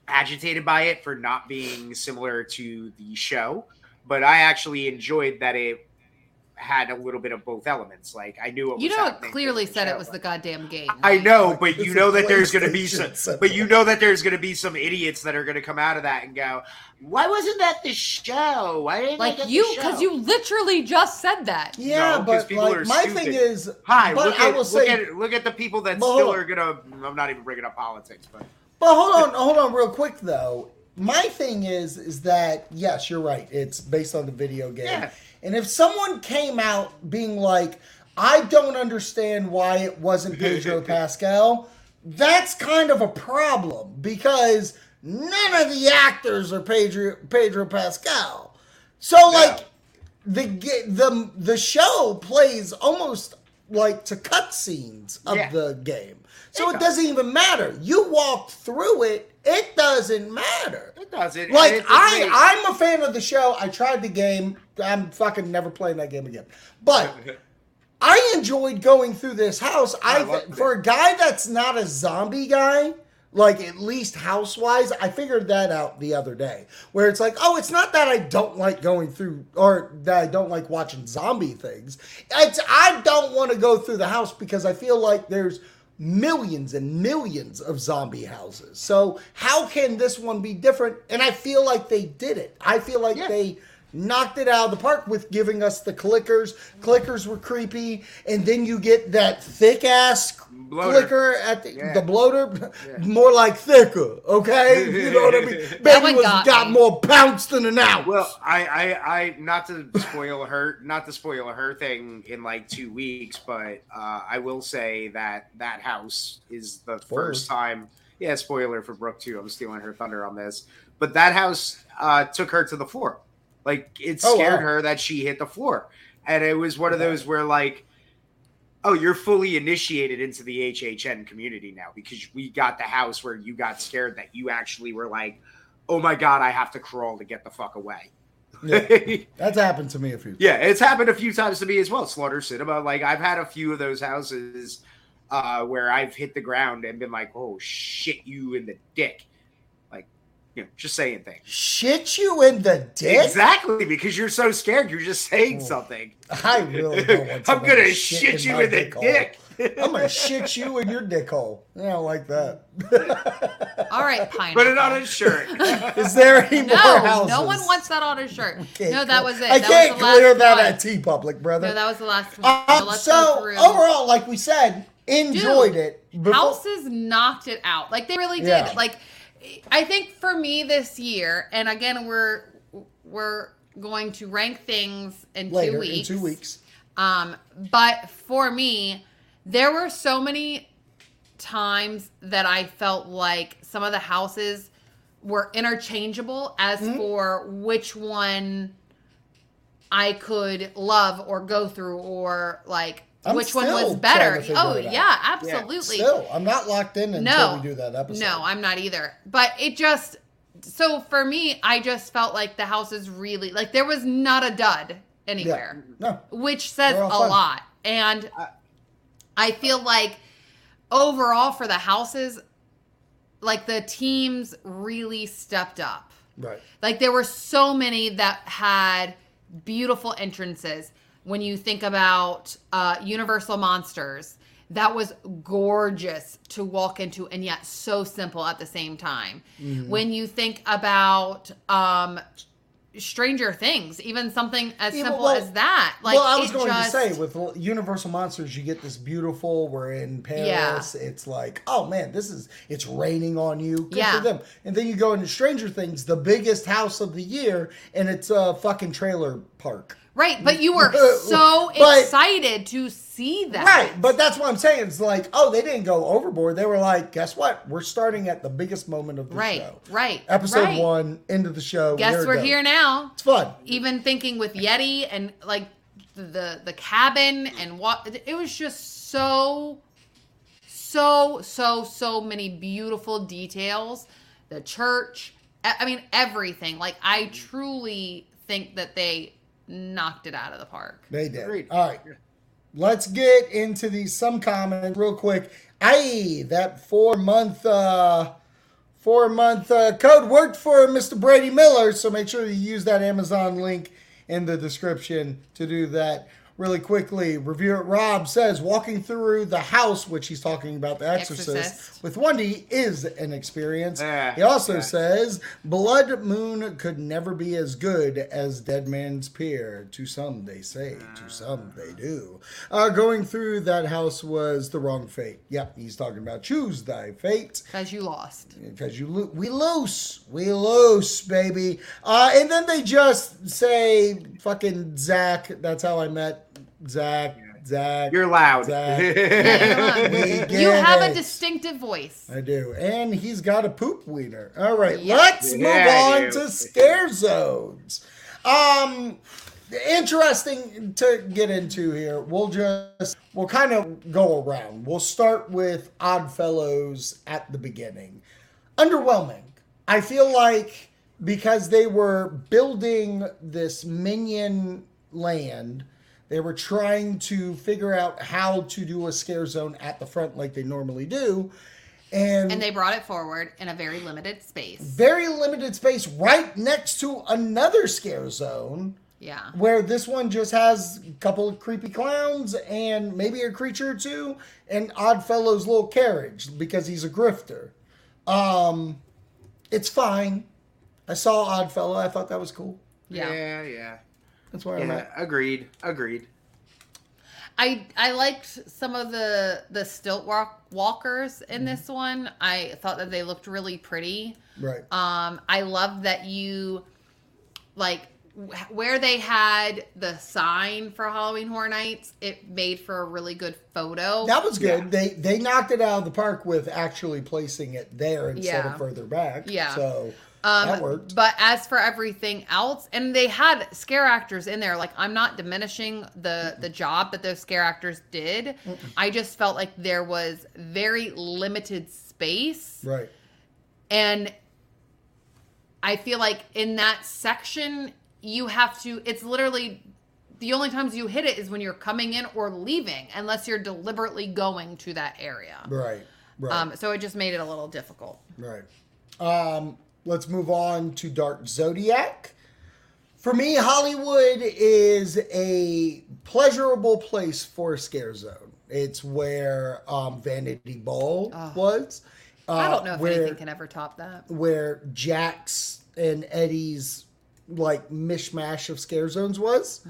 S3: agitated by it for not being similar to the show. But I actually enjoyed that it had a little bit of both elements. Like I knew it.
S5: You
S3: was
S5: know, it clearly
S3: for
S5: said it was the goddamn game.
S3: I know, but you know that there's going to be some, but you know that there's going to be some idiots that are going to come out of that and go, "Why wasn't that the show? Why didn't
S5: Like
S3: get
S5: you, because you literally just said that.
S4: yeah,
S3: No, 'cause
S4: but
S3: people
S4: like
S3: are
S4: my
S3: stupid.
S4: thing is,
S3: Hi,
S4: but
S3: look
S4: I
S3: at
S4: will
S3: look
S4: say,
S3: at look at the people that still
S4: hold
S3: are gonna. I'm not even bringing up politics, but
S4: But hold on, hold on, real quick though. My thing is, is that yes, you're right. It's based on the video game,
S3: Yeah.
S4: And if someone came out being like, "I don't understand why it wasn't Pedro Pascal," that's kind of a problem because none of the actors are Pedro Pedro Pascal. So like the the the show plays almost like to cutscenes of
S3: Yeah.
S4: the game. So
S3: It
S4: it,
S3: does.
S4: doesn't even matter. You walked through it, it doesn't matter.
S3: it doesn't.
S4: Like
S3: it's
S4: I, I'm a fan of the show. I tried the game. I'm fucking never playing that game again. But I enjoyed going through this house. I,
S3: I
S4: for a guy that's not a zombie guy, like at least house wise, I figured that out the other day. Where it's like, oh, it's not that I don't like going through or that I don't like watching zombie things. It's I don't want to go through the house because I feel like there's millions and millions of zombie houses. So how can this one be different? And I feel like they did it. I feel like
S3: Yeah.
S4: they knocked it out of the park with giving us the clickers. Clickers were creepy, and then you get that thick ass
S3: Bloater.
S4: clicker at the,
S3: Yeah.
S4: the bloater, more like thicker. Okay, you know what I mean. Baby was
S5: got
S4: got, more pounce than an ounce.
S3: Well, I, I, I, not to spoil her, not to spoil her thing in like two weeks, but uh, I will say that that house is the first time. Yeah, spoiler for Brooke too. I'm stealing her thunder on this, but that house uh, took her to the floor. Like it
S4: Oh,
S3: scared
S4: wow.
S3: her that she hit the floor, and it was one of those where like oh, you're fully initiated into the HHN community now because we got the house where you got scared that you actually were like, oh my god, I have to crawl to get the fuck away.
S4: Yeah. That's happened to me a few.
S3: Yeah, it's happened a few times to me as well. Slaughter Cinema. Like I've had a few of those houses uh, where I've hit the ground and been like, "Oh shit, you in the dick." Like, you know, just saying things.
S4: Shit you in the dick.
S3: Exactly, because you're so scared. You're just saying
S4: Oh.
S3: something.
S4: I really don't want.
S3: I'm gonna
S4: to
S3: shit, you
S4: my
S3: in the
S4: hole.
S3: dick.
S4: I'm gonna shit you in your dick hole. I don't like that.
S5: All right, pineapple.
S3: Put it on his shirt.
S4: Is there any more
S5: No,
S4: houses?
S5: no one wants that on his shirt.
S4: Can't
S5: no, that was it.
S4: I
S5: that
S4: can't
S5: was the last
S4: clear that
S5: one.
S4: at TeePublic, brother.
S5: No, that was the last one.
S4: Um,
S5: so
S4: so overall, like we said, enjoyed
S5: Dude,
S4: it. Before-
S5: Houses knocked it out. Like they really did.
S4: Yeah.
S5: Like I think for me this year, and again we're we're going to rank things in
S4: later
S5: two weeks.
S4: in two weeks.
S5: Um, but for me, there were so many times that I felt like some of the houses were interchangeable as
S4: Mm-hmm.
S5: for which one I could love or go through or like
S4: I'm
S5: which one was better. Oh yeah, absolutely.
S4: Still, I'm not locked in until
S5: No.
S4: we do that episode.
S5: No, I'm not either. But it just so for me, I just felt like the house is really like there was not a dud anywhere. yeah.
S4: No,
S5: which says a
S4: fun.
S5: lot. And I feel like overall for the houses, like the teams really stepped up.
S4: right.
S5: Like there were so many that had beautiful entrances. When you think about uh, Universal Monsters, that was gorgeous to walk into and yet so simple at the same time.
S4: Mm-hmm.
S5: When you think about um, Stranger Things, even something as
S4: Yeah,
S5: simple
S4: well-
S5: as that, like
S4: well, I was going
S5: just,
S4: to say with Universal Monsters, you get this beautiful. We're in Paris. It's like, oh man, this is. It's raining on you. Good
S5: Yeah.
S4: for them. And then you go into Stranger Things, the biggest house of the year, and it's a fucking trailer park.
S5: Right, but you were so
S4: But-
S5: excited to see that,
S4: Right, but that's what I'm saying. It's like, oh, they didn't go overboard. They were like, guess what? We're starting at the biggest moment of the
S5: right,
S4: show.
S5: right,
S4: Episode
S5: right.
S4: one, end of the show.
S5: Guess we're here now.
S4: It's fun.
S5: even thinking with Yeti and like the the cabin and what it was just so so so so many beautiful details the church I I mean everything like I truly think that they knocked it out of the park
S4: They did.
S3: Agreed.
S4: All right. Let's get into these some comments real quick. Aye, that four month uh four month uh, code worked for Mr. Brady Miller, so make sure you use that Amazon link in the description to do that. Really quickly, review it. Rob says walking through the house, which he's talking about the Exorcist,
S5: Exorcist.
S4: with Wendy is an experience.
S3: Yeah,
S4: he also
S3: yeah.
S4: says Blood Moon could never be as good as Dead Man's Pier. To some they say, to some they do. Uh, going through that house was the wrong fate. Yep, he's talking about choose thy fate
S5: because you lost
S4: because you lo- we lose, we loose, baby. Uh, and then they just say fucking Zach. That's how I met Zach. Zach.
S3: You're loud.
S4: Zach.
S5: Yeah, you're
S4: We
S5: on.
S4: get
S5: you have a distinctive voice
S4: I do. And he's got a poop wiener. All right,
S5: Yep.
S4: let's
S3: Yeah,
S4: move on to scare zones. Um interesting to get into here. We'll just we'll kind of go around. We'll start with Oddfellows at the beginning. Underwhelming. I feel like because they were building this minion land, they were trying to figure out how to do a scare zone at the front like they normally do. And,
S5: and they brought it forward in a very limited space
S4: very limited space right next to another scare zone
S5: yeah
S4: where this one just has a couple of creepy clowns and maybe a creature or two and Oddfellow's little carriage because he's a grifter. Um, it's fine. I saw Oddfellow. I thought that was cool.
S5: yeah.
S3: yeah, yeah.
S4: That's where I'm at.
S3: agreed. Agreed.
S5: I I liked some of the the stilt walk walkers in
S4: Mm-hmm.
S5: this one. I thought that they looked really pretty.
S4: Right.
S5: Um, I love that you like wh- where they had the sign for Halloween Horror Nights. It made for a really good photo.
S4: That was good.
S3: Yeah.
S4: They they knocked it out of the park with actually placing it there instead
S5: Yeah.
S4: of further back.
S5: Yeah.
S4: So
S5: Um,
S4: That worked.
S5: But as for everything else, and they had scare actors in there. Like I'm not diminishing the the job that those scare actors did. I just felt like there was very limited space,
S4: Right.
S5: and I feel like in that section you have to. It's literally the only times you hit it is when you're coming in or leaving, unless you're deliberately going to that area.
S4: Right. Right.
S5: Um, so it just made it a little difficult.
S4: Right. Um, let's move on to Dark Zodiac. For me, Hollywood is a pleasurable place for a scare zone. It's where um, Vanity Ball was.
S5: I
S4: uh,
S5: don't know if
S4: where,
S5: anything can ever top that.
S4: where Jack's and Eddie's like mishmash of scare zones was.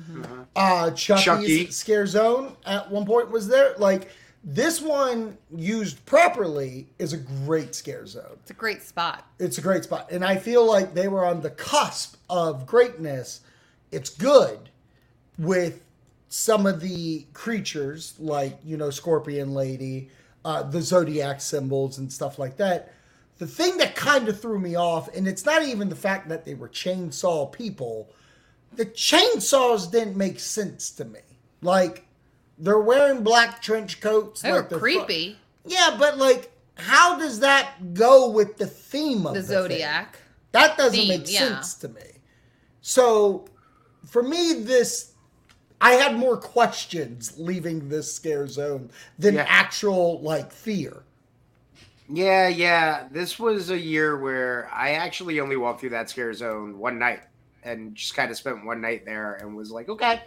S4: Uh, Chucky's
S3: Chucky.
S4: scare zone at one point was there. Like this one used properly is a great scare zone.
S5: It's a great spot.
S4: It's a great spot. And I feel like they were on the cusp of greatness. It's good with some of the creatures, like, you know, Scorpion Lady, uh, the Zodiac symbols, and stuff like that. The thing that kind of threw me off, and it's not even the fact that they were chainsaw people, the chainsaws didn't make sense to me. Like, they're wearing black trench coats.
S5: They
S4: like
S5: were
S4: they're fu-
S5: creepy.
S4: yeah, but like, how does that go with the theme of
S5: The
S4: the,
S5: Zodiac.
S4: Thing? That doesn't
S5: theme,
S4: make
S5: yeah.
S4: sense to me. So, for me, this I had more questions leaving this scare zone than
S3: Yeah.
S4: actual like fear.
S3: Yeah, yeah. This was a year where I actually only walked through that scare zone one night and just kind of spent one night there and was like, okay,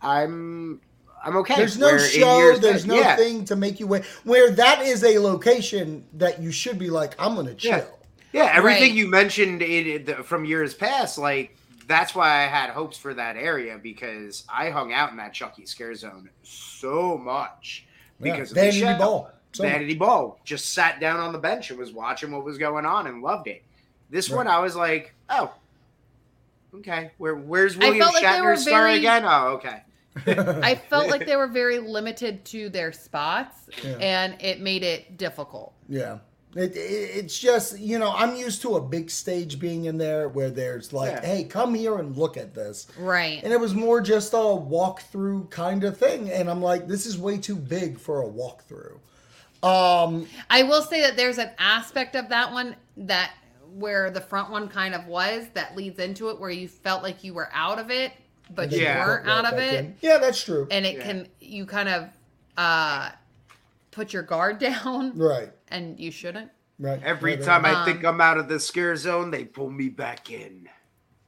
S3: I'm I'm okay.
S4: There's no
S3: Where
S4: show. There's
S3: past-
S4: no
S3: yeah,
S4: thing to make you wait. Where that is a location that you should be like, I'm gonna chill.
S3: Yeah. Yeah, everything
S5: Right.
S3: you mentioned in, in the, from years past, like that's why I had hopes for that area because I hung out in that Chucky scare zone so much
S4: Yeah.
S3: because of the
S4: Vanity
S3: show.
S4: Ball. So
S3: Vanity Ball just sat down on the bench and was watching what was going on and loved it. This
S4: Right.
S3: one, I was like, oh, okay. Where where's William
S5: felt like
S3: Shatner's star
S5: very-
S3: again? Oh, okay.
S5: I felt like they were very limited to their spots,
S4: Yeah.
S5: and it made it difficult.
S4: Yeah. It, it, it's just, you know, I'm used to a big stage being in there where there's like,
S3: Yeah.
S4: hey, come here and look at this.
S5: Right.
S4: And it was more just a walkthrough kind of thing. And I'm like, this is way too big for a walkthrough. Um,
S5: I will say that there's an aspect of that one that where the front one kind of was that leads into it where you felt like you were out of it, but you
S3: Yeah.
S5: weren't out of it.
S4: in. Yeah, that's true.
S5: And it
S3: Yeah.
S5: can you kind of uh put your guard down
S4: right.
S5: and you shouldn't.
S4: Right.
S3: Every
S4: Right,
S3: time
S4: right.
S3: I think I'm out of the scare zone, they pull me back in.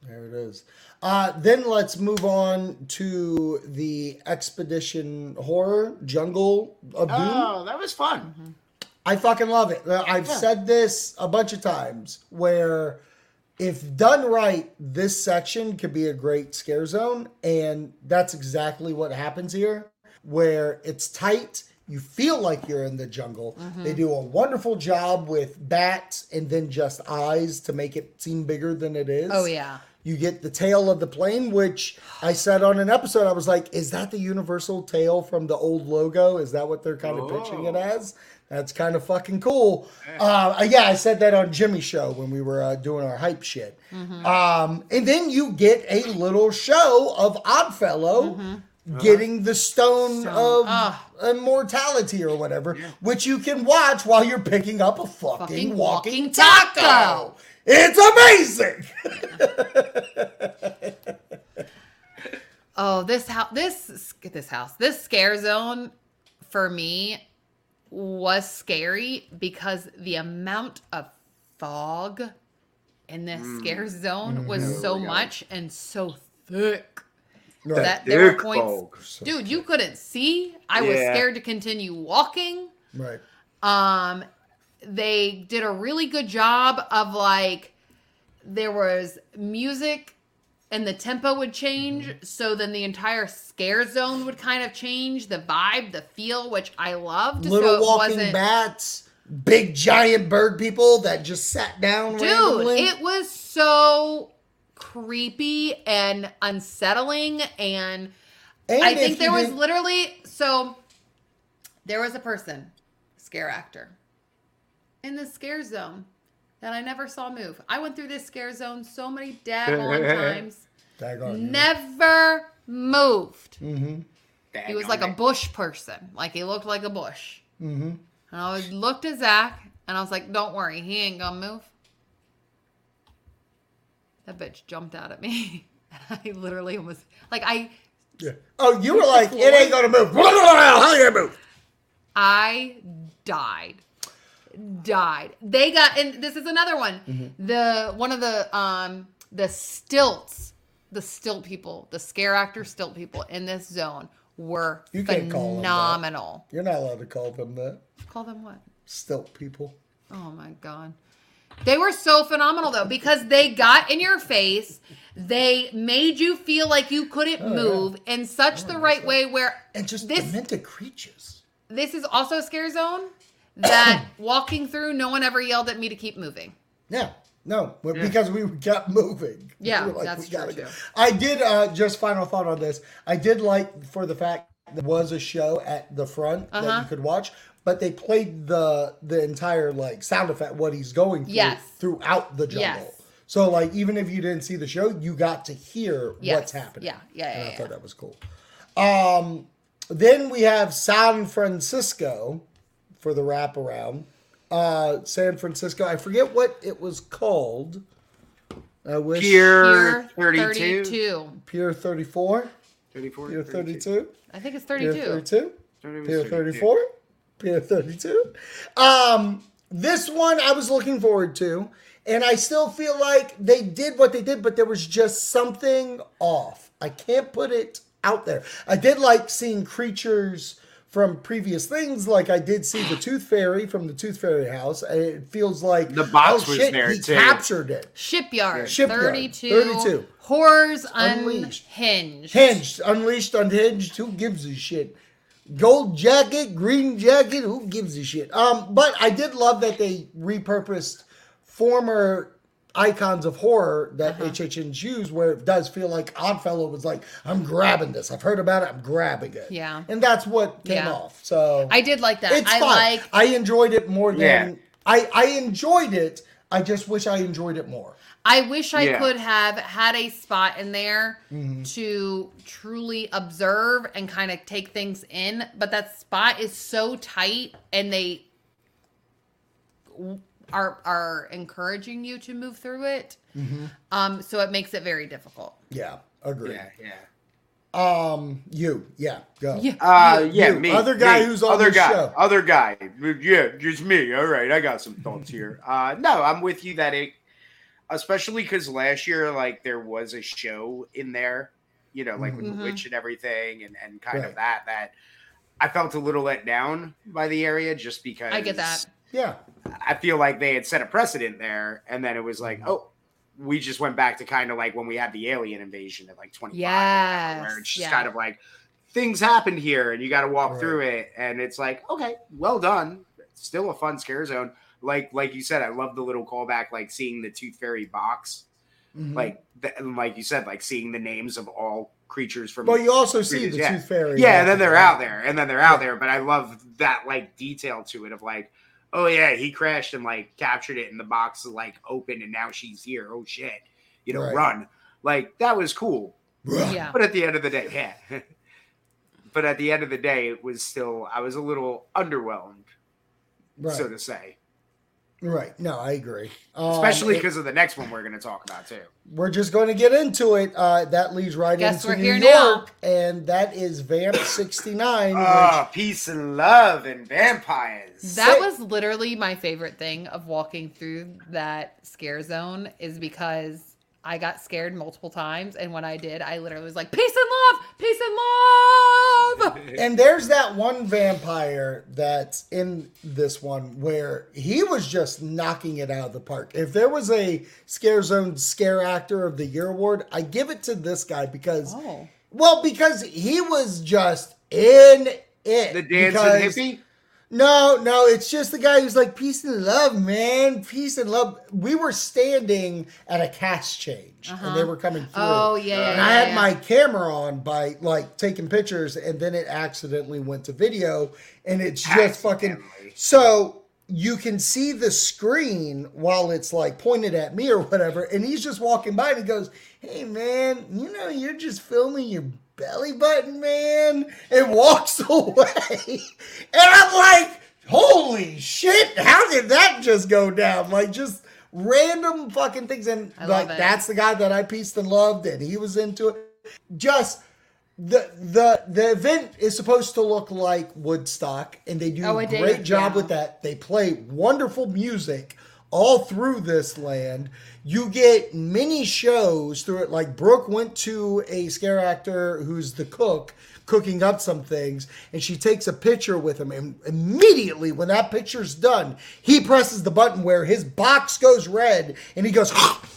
S4: There it is. Uh, then let's move on to the expedition horror jungle of doom.
S3: Oh, that was fun.
S4: I fucking love it. I've said this a bunch of times where if done right, this section could be a great scare zone. And that's exactly what happens here, where it's tight. You feel like you're in the jungle. They mm-hmm. do a wonderful job with bats and then just eyes to make it seem bigger than it is.
S5: Oh yeah.
S4: You get the tail of the plane, which I said on an episode, I was like, is that the universal tail from the old logo? Is that what they're kind of pitching it
S3: Oh.
S4: as? That's kind of fucking cool. Uh, yeah, I said that on Jimmy's show when we were uh, doing our hype shit. Um, and then you get a little show of Oddfellow getting the stone of
S5: Ah.
S4: immortality or whatever, which you can watch while you're picking up a fucking,
S5: Fucking
S4: walking,
S5: walking
S4: taco.
S5: taco.
S4: It's amazing.
S5: Oh, this house, this this house, this scare zone for me was scary because the amount of fog in the
S4: Mm.
S5: scare zone was
S4: Mm-hmm.
S5: so much and so thick
S4: Right.
S5: that there were points,
S3: fog.
S5: dude, you couldn't see. I was scared to continue walking.
S4: Right.
S5: Um, they did a really good job of like there was music and the tempo would change
S4: Mm-hmm.
S5: so then the entire scare zone would kind of change the vibe the feel which i loved
S4: Little
S5: so
S4: walking
S5: wasn't
S4: bats, big giant bird people that just sat down
S5: dude
S4: randomly.
S5: it was so creepy and unsettling and
S4: And
S5: i think there was
S4: didn't-
S5: literally so there was a person scare actor in the scare zone that I never saw move. I went through this scare zone so many daggone times.
S4: Daggone you.
S5: Never moved.
S3: Dang
S5: He was
S3: on
S5: like a bush person. Like he looked like a bush. Mm-hmm. And I always looked at Zach and I was like, don't worry, he ain't gonna move. That bitch jumped out at me. I literally was like, I
S4: Yeah. Oh, you were like, it ain't gonna move. How you gonna move?
S5: I died. Died. They got and this is another one.
S4: Mm-hmm.
S5: The one of the um the stilts, the stilt people, the scare actor stilt people in this zone were
S4: You can't call them that.
S5: phenomenal.
S4: You're not allowed to call them that.
S5: Call them what?
S4: Stilt people.
S5: Oh my god. They were so phenomenal though because they got in your face. They made you feel like you couldn't
S4: Oh, yeah.
S5: move in such the right way where
S4: And just
S5: this
S4: demented creatures.
S5: this is also a scare zone that walking through no one ever yelled at me to keep moving.
S4: Yeah. No, but because we kept moving.
S5: Yeah,
S4: We were
S5: that's
S4: we
S5: true,
S4: go.
S5: too.
S4: I did uh just final thought on this. I did like for the fact there was a show at the front that
S5: Uh-huh.
S4: you could watch, but they played the the entire like sound effect what he's going through
S5: Yes.
S4: throughout the jungle.
S5: Yes.
S4: So like even if you didn't see the show, you got to hear
S5: Yes.
S4: what's happening.
S5: Yeah, yeah,
S4: And
S5: yeah,
S4: I
S5: yeah.
S4: thought that was cool. Um then we have San Francisco for the wraparound. Uh San Francisco. I forget what it was called. I wish
S3: Pure
S5: Pure
S3: 32?
S5: 32.
S4: Pier 34?
S3: 34?
S4: Pier 32?
S5: I think it's 32.
S4: Pier
S5: 32.
S4: 32?
S3: Thought it
S4: Pier
S3: 32.
S4: 34? Pier 32? Um, this one I was looking forward to, and I still feel like they did what they did, but there was just something off. I can't put it out there. I did like seeing creatures from previous things, like I did see the Tooth Fairy from the Tooth Fairy house. and It feels like
S3: The box
S4: oh,
S3: was
S4: shit,
S3: there,
S4: he
S3: too.
S4: captured it.
S5: Shipyard,
S4: Shipyard,
S5: 32.
S4: 32.
S5: Horrors
S4: Unleashed.
S5: Unhinged.
S4: Hinged, unleashed, unhinged. Who gives a shit? Gold jacket, green jacket. Who gives a shit? Um, but I did love that they repurposed former icons of horror that
S5: Uh-huh.
S4: HHN's used, where it does feel like Oddfellow was like, "I'm grabbing this. I've heard about it. I'm grabbing it."
S5: Yeah.
S4: and that's what came
S5: Yeah.
S4: off. So
S5: I did like that.
S4: it's
S5: I
S4: fine.
S5: like
S4: I enjoyed it more than
S3: Yeah.
S4: I. I enjoyed it. I just wish I enjoyed it more.
S5: I wish I
S3: Yeah.
S5: could have had a spot in there
S4: Mm-hmm.
S5: to truly observe and kind of take things in, but that spot is so tight and they are are encouraging you to move through it.
S4: Mm-hmm.
S5: Um so it makes it very difficult.
S4: Yeah, agree.
S3: Yeah, yeah.
S4: Um, you, yeah, go.
S5: Yeah.
S3: Uh, yeah,
S4: you,
S3: me.
S4: other guy
S3: me,
S4: who's on
S3: other
S4: the
S3: guy,
S4: show.
S3: Other guy. Yeah, just me. All right, I got some thoughts here. Uh, no, I'm with you that it, especially because last year, like there was a show in there, you know, like with
S5: Mhm.
S3: the witch and everything, and and kind
S4: Right.
S3: of that that I felt a little let down by the area just because
S5: I get that.
S4: Yeah,
S3: I feel like they had set a precedent there, and then it was like, oh, we just went back to kind of like when we had the alien invasion at like 25,
S5: Yes,
S3: where it's just
S5: yeah.
S3: kind of like things happened here, and you got to walk
S4: Right.
S3: through it, and it's like, okay, well done, still a fun scare zone. Like like you said, I love the little callback, like seeing the Tooth Fairy box,
S4: Mhm.
S3: like the, and like you said, like seeing the names of all creatures from.
S4: But you also see the
S3: yeah.
S4: tooth fairy.
S3: yeah, and then they're out there, and then they're out there. But I love that like detail to it of like, oh yeah, he crashed and like captured it, and the box is like open, and now she's here. Oh shit, you know,
S4: Right.
S3: run. Like that was cool.
S5: Yeah.
S3: But at the end of the day, yeah. but at the end of the day, it was still I was a little underwhelmed,
S4: Right,
S3: so to say.
S4: Right. No, I agree. Um,
S3: Especially
S4: it-
S3: because of the next one we're going to talk about too.
S4: we're just going to get into it. Uh, that leads right
S5: Guess
S4: into
S5: we're
S4: New
S5: here
S4: York, and that is Vamp sixty nine.
S3: Oh, peace and love and vampires.
S5: That
S4: Say-
S5: was literally my favorite thing of walking through that scare zone is because I got scared multiple times and when I did, I literally was like, Peace and love, peace and love.
S4: And there's that one vampire that's in this one where he was just knocking it out of the park. If there was a Scare Zone Scare Actor of the Year award, I give it to this guy because,
S5: Oh.
S4: well, because he was just in it.
S3: the dancing hippie.
S4: No, no, it's just the guy who's like, peace and love, man. Peace and love. We were standing at a cast change and they uh-huh. were coming oh, through.
S5: Oh, yeah, yeah,
S4: And
S5: yeah,
S4: I had
S5: yeah.
S4: my camera on by like taking pictures and then it accidentally went to video and it's just fucking. So you can see the screen while it's like pointed at me or whatever, and he's just walking by and he goes, Hey man, you know you're just filming your belly button, man, and walks away. and I'm like, holy shit, how did that just go down? Like just random fucking things. And
S5: I
S4: like that's the guy that I pieced and loved, and he was into it. Just the the the event is supposed to look like Woodstock, and they do
S5: Oh,
S4: a
S5: it did,
S4: great job
S5: yeah.
S4: with that. They play wonderful music all through this land. You get many shows through it. Like Brooke went to a scare actor who's the cook cooking up some things, and she takes a picture with him. And immediately, when that picture's done, he presses the button where his box goes red, and he goes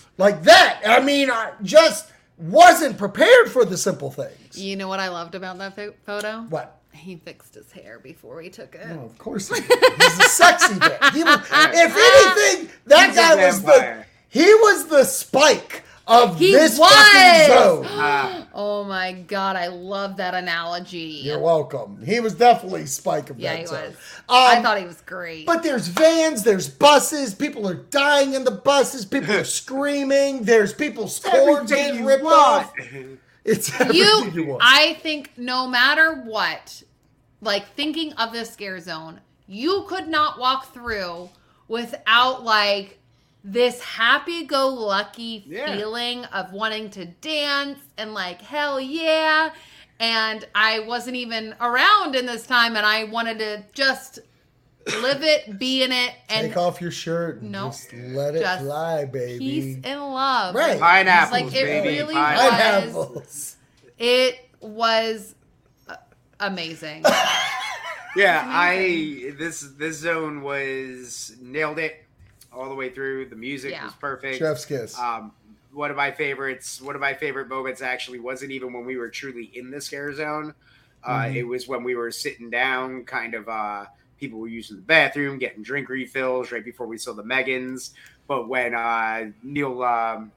S4: like that. I mean, I just wasn't prepared for the simple things.
S5: You know what I loved about that photo?
S4: What?
S5: He fixed his hair before he took it.
S4: Oh, of course he did. He's a sexy man. He was, if anything, that
S3: He's a
S4: guy was the
S3: vampire.
S4: he was the spike of
S5: He
S4: this
S5: was!
S4: fucking zone.
S3: Ah,
S5: Oh my god, I love that analogy.
S4: You're welcome. He was definitely spike of
S5: yeah,
S4: that
S5: he
S4: zone.
S5: was. I
S4: Um,
S5: thought he was great.
S4: But there's vans, there's buses, people are dying in the buses, people are screaming, there's people's cords
S3: everything
S4: getting
S3: you
S4: ripped
S3: want.
S4: off. It's everything you,
S5: you,
S4: want.
S5: I think no matter what, like thinking of the scare zone, you could not walk through without like this happy go lucky
S3: Yeah.
S5: feeling of wanting to dance and like hell yeah. And I wasn't even around in this time and I wanted to just live it, be in it, and
S4: Take off your shirt and
S5: No.
S4: just let it
S5: Just
S4: fly, baby.
S5: peace and love.
S4: Right.
S3: Pineapples,
S5: Like, it
S3: baby.
S5: really
S3: pineapples.
S5: was- It was amazing.
S3: Yeah, I this this zone was nailed it all the way through. The music
S5: Yeah.
S3: was perfect.
S4: Chef's kiss.
S3: Um, one of my favorites, one of my favorite moments actually wasn't even when we were truly in the scare zone. Uh,
S4: Mhm.
S3: It was when we were sitting down, kind of. Uh, people were using the bathroom, getting drink refills right before we saw the Megans. But when uh, Neil, um,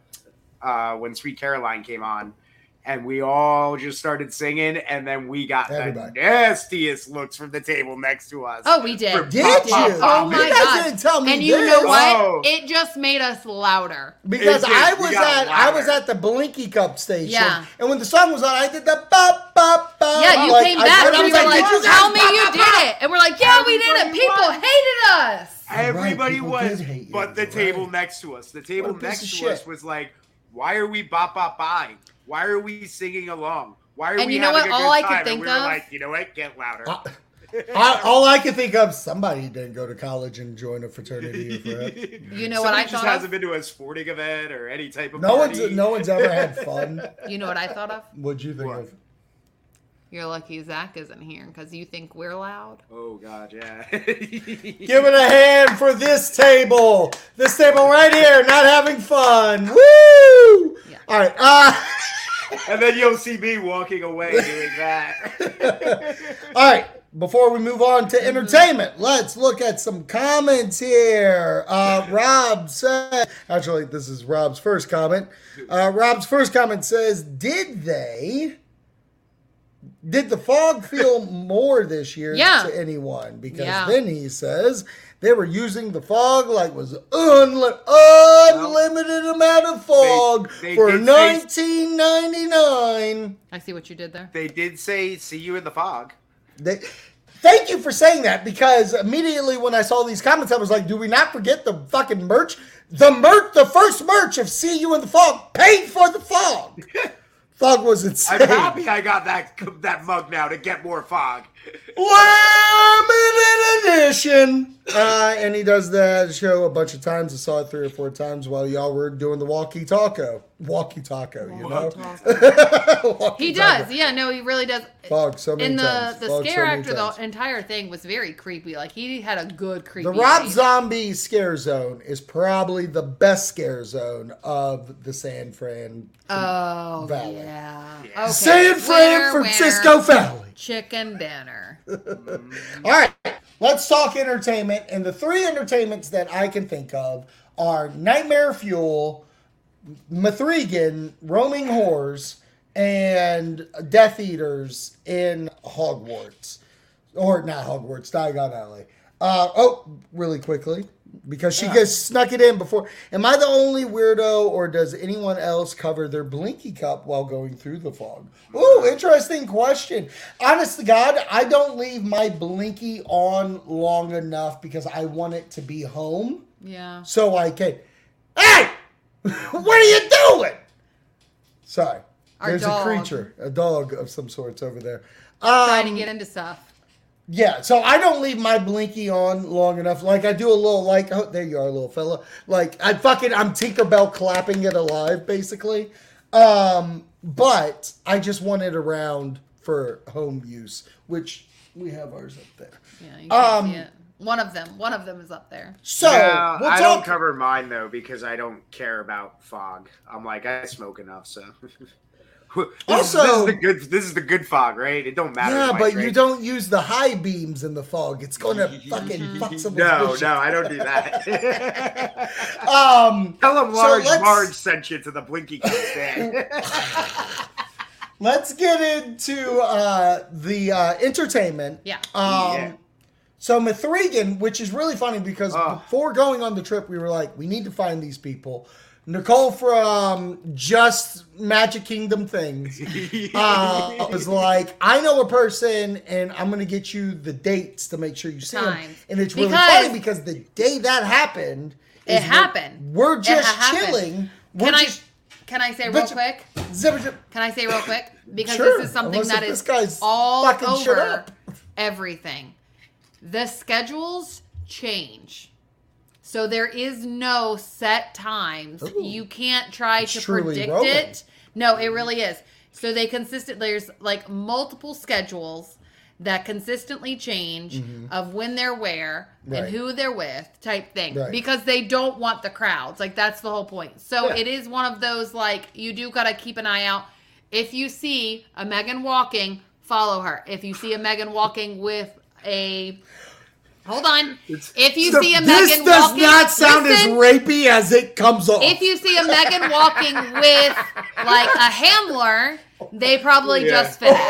S3: uh, when Sweet Caroline came on, and we all just started singing, and then we got
S4: Everybody.
S3: the nastiest looks from the table next to us.
S5: Oh, we did.
S3: For
S4: Did
S3: pop,
S4: you?
S3: pop,
S5: Oh my
S4: you guys
S5: God.
S4: didn't tell me
S5: And you
S4: this.
S5: know what?
S3: Oh.
S5: It just made us louder.
S4: Because
S3: It did.
S4: I was
S3: got
S4: at I was at the Blinky Cup station,
S5: Yeah.
S4: and when the song was on, I did the bop bop bop.
S5: Yeah, you
S4: like,
S5: came
S4: I
S5: back
S4: heard it,
S5: and
S4: I
S5: you
S4: was
S5: were like,
S4: "Did you guys
S5: "Tell me
S4: bop,
S5: you
S4: bop,
S5: did
S4: bop?"
S5: it," and we're like, "Yeah, we did it."
S3: Everybody
S5: People
S3: won.
S5: hated us.
S3: Everybody
S4: people
S3: was,
S4: did hate you,
S3: but the
S4: you're
S3: table
S4: right.
S3: next to us, the table
S4: What a piece
S3: next
S4: of
S3: to
S4: shit.
S3: us was like, "Why are we bop bop buying? Why are we singing along? Why are
S5: And
S3: we
S5: you know
S3: having
S5: what?
S3: a
S5: All
S3: good
S5: I could
S3: time?"
S5: think
S3: and we were
S5: of-
S3: like, "You know what? Get louder."
S4: Uh, I, all I can think of somebody didn't go to college and join a fraternity or frat.
S5: You know what I
S3: just
S5: thought
S3: hasn't
S5: of?
S3: been to a sporting event or any type of
S4: No one's no one's ever had fun.
S5: You know what I thought of?
S4: What'd you think
S3: What?
S4: of?
S5: You're lucky Zach isn't here because you think we're loud.
S3: Oh God, yeah.
S4: Give it a hand for this table. This table right here, not having fun. Woo!
S5: Yeah.
S4: All right. Uh,
S3: and then you'll see me walking away doing that.
S4: All right. Before we move on to entertainment, let's look at some comments here. Uh, Rob said, actually, this is Rob's first comment. Uh, Rob's first comment says, Did they, did the fog feel more this year
S5: Yeah.
S4: to anyone? Because
S5: Yeah.
S4: then he says, they were using the fog like was unli- unlimited amount of fog
S3: they
S4: for
S3: did say-
S4: 1999.
S5: I see what you did there.
S3: they did say, "See you in the fog."
S4: They, thank you for saying that because immediately when I saw these comments, I was like, do we not forget the fucking merch? The merch, the first merch of See You in the Fog paid for the fog. fog was insane.
S3: I'm happy I got that that mug now to get more fog.
S4: Limited edition. Uh, and he does that show a bunch of times. I saw it three or four times while y'all were doing the walkie taco. Walkie taco, you know? Walkie
S5: He
S4: taco.
S5: does. Yeah, no, he really does.
S4: Fog so many
S5: And the
S4: times.
S5: the
S4: Fog
S5: scare
S4: many
S5: actor,
S4: times.
S5: the entire thing was very creepy. Like he had a good creepy.
S4: The Rob
S5: face.
S4: Zombie scare zone is probably the best scare zone of the San Fran.
S5: Oh
S4: Valley.
S5: yeah. Okay.
S4: San Fran
S5: winner,
S4: Francisco
S5: winner,
S4: Valley.
S5: Chicken dinner.
S4: All right, let's talk entertainment. And the three entertainments that I can think of are Nightmare Fuel, Mithrigan, Roaming Whores, and Death Eaters in Hogwarts. Or not Hogwarts, Diagon Alley. Uh, oh, really quickly, because she just snuck it in before. Am I the only weirdo, or does anyone else cover their blinky cup while going through the fog? Ooh, interesting question. Honest to God, I don't leave my blinky on long enough because I want it to be home,
S5: Yeah.
S4: so I can. Hey, what are you doing? Sorry,
S5: Our
S4: there's
S5: dog.
S4: a creature, a dog of some sorts over there.
S5: Trying
S4: Um,
S5: to get into stuff.
S4: Yeah, so I don't leave my blinky on long enough. Like I do a little like oh there you are, little fella. Like I fucking I'm Tinkerbell clapping it alive, basically. Um, but I just want it around for home use, which we have ours up there.
S5: Yeah, you can't
S4: Um,
S5: see it. One of them. One of them is up there.
S4: So
S3: Yeah,
S4: we'll
S3: I don't cover mine though because I don't care about fog. I'm like I smoke enough, so. This
S4: Also-
S3: this is the good. This is the good fog, right? It don't matter.
S4: yeah,
S3: if I
S4: but you don't use the high beams in the fog. It's gonna fucking fuck someone's
S3: No,
S4: vision.
S3: no, I don't do that.
S4: Um,
S3: Tell them
S4: So
S3: large,
S4: let's-
S3: large sent you to the blinky stand.
S4: let's get into uh, the uh, entertainment.
S5: Yeah.
S4: Um,
S3: Yeah.
S4: So Mithrigan, which is really funny because
S3: Oh.
S4: before going on the trip, we were like, we need to find these people. Nicole from Just Magic Kingdom Things uh, was like, I know a person, and I'm gonna get you the dates to make sure you see them. And it's really
S5: Because-
S4: funny because the day that happened,
S5: it happened.
S4: We're just
S5: happened.
S4: chilling. We're
S5: Can I can I say real
S4: But-
S5: quick?
S4: zip, zip,
S5: Can I say real quick? Because
S4: Sure,
S5: this is something
S4: unless
S5: that
S4: this guy's
S5: all
S4: fucking shit
S5: over
S4: up.
S5: everything. The schedules change. So there is no set times.
S4: Ooh.
S5: You can't try to predict it. No, it really is. So they consistent there's like multiple schedules that consistently change of when they're where
S4: Mm-hmm. Right.
S5: and who they're with type thing
S4: Right.
S5: because they don't want the crowds like that's the whole point so
S3: Yeah.
S5: it is one of those like you do gotta keep an eye out if you see a megan walking follow her if you see a megan walking with a hold on if you see a
S4: this
S5: megan
S4: does
S5: walking
S4: not sound
S5: listen,
S4: as rapey as it comes off.
S5: if you see a megan walking with like a handler they probably
S3: Yeah.
S5: just finished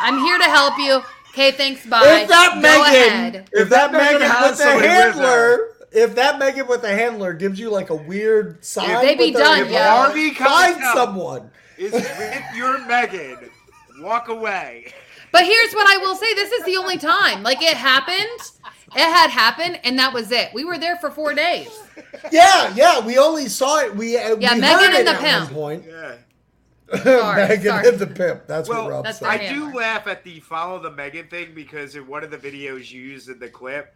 S5: i'm here to help you okay thanks bye
S4: if that
S5: Go
S4: Megan,
S5: ahead.
S4: if that Megan
S3: has
S4: with the
S3: somebody with
S4: handler, if that Megan with the handler gives you like a weird sign,
S5: They be
S4: with her-
S5: done,
S3: If
S5: yo.
S3: Harvey comes
S4: Find someone.
S3: is with your Megan, walk away.
S5: But here's what I will say: this is the only time. Like it happened, it had happened, and that was it. We were there for four days.
S4: Yeah, yeah. We only saw it. We uh,
S5: Yeah,
S4: we
S5: Megan
S4: heard
S5: and
S4: it
S5: the
S4: at
S5: pimp.
S4: one point.
S3: Yeah.
S5: Sorry,
S4: Megan
S5: sorry.
S4: and the pimp. That's what
S3: Well,
S4: Rob
S5: That's
S4: said.
S3: I do laugh at the follow the Megan thing because in one of the videos you used in the clip,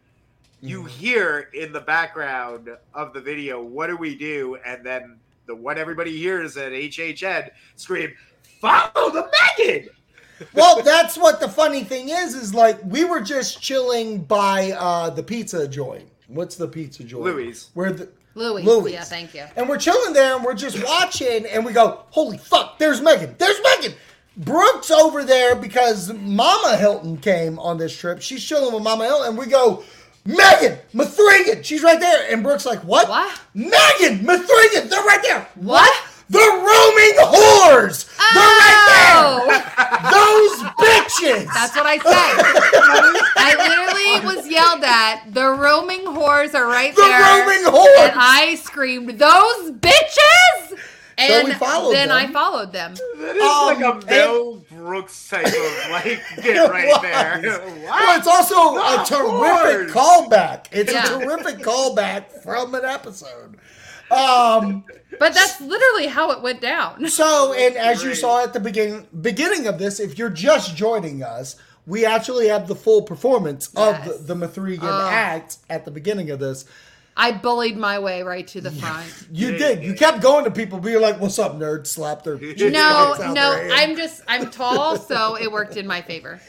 S3: you
S4: Mm-hmm.
S3: hear in the background of the video, "What do we do?" and then the what everybody hears at HHN scream, "Follow the Megan!"
S4: Well, that's what the funny thing is. Is like we were just chilling by uh the pizza joint. What's the pizza joint?
S3: Louis.
S4: Where the
S5: Louis.
S4: Louis.
S5: Yeah, thank you.
S4: And we're chilling there and we're just watching and we go, holy fuck, there's Megan. There's Megan. Brooke's over there because Mama Hilton came on this trip. She's chilling with Mama Hilton and we go, Megan, Mithrigan, she's right there. And Brooke's like, what?
S5: What?
S4: Megan, Mithrigan, they're right there.
S5: What?
S4: The roaming whores.
S5: Oh,
S4: They're right there. Those bitches.
S5: That's what I said. I literally was yelled at. The roaming whores are right
S4: The
S5: there.
S4: The roaming whores.
S5: And I screamed, "Those bitches!" And
S4: we followed
S5: then
S4: them.
S5: I followed them.
S3: That is
S4: Um,
S3: like a
S4: and-
S3: Mel Brooks type of like get right
S4: was.
S3: there.
S4: Well, it's also a
S3: Of
S4: terrific
S3: course.
S4: callback. It's
S5: Yeah.
S4: a terrific callback from an episode. Um,
S5: But that's literally how it went down.
S4: so, and as you saw at the beginning beginning of this, if you're just joining us, we actually have the full performance
S5: Yes.
S4: of the, the Mithrigan
S5: Oh.
S4: act at the beginning of this.
S5: I bullied my way right to the front.
S4: You did. You kept going to people, being like, "What's up, nerd?" Slap their
S5: No,
S4: cheekbones
S5: no,
S4: their.
S5: I'm just I'm tall, so it worked in my favor.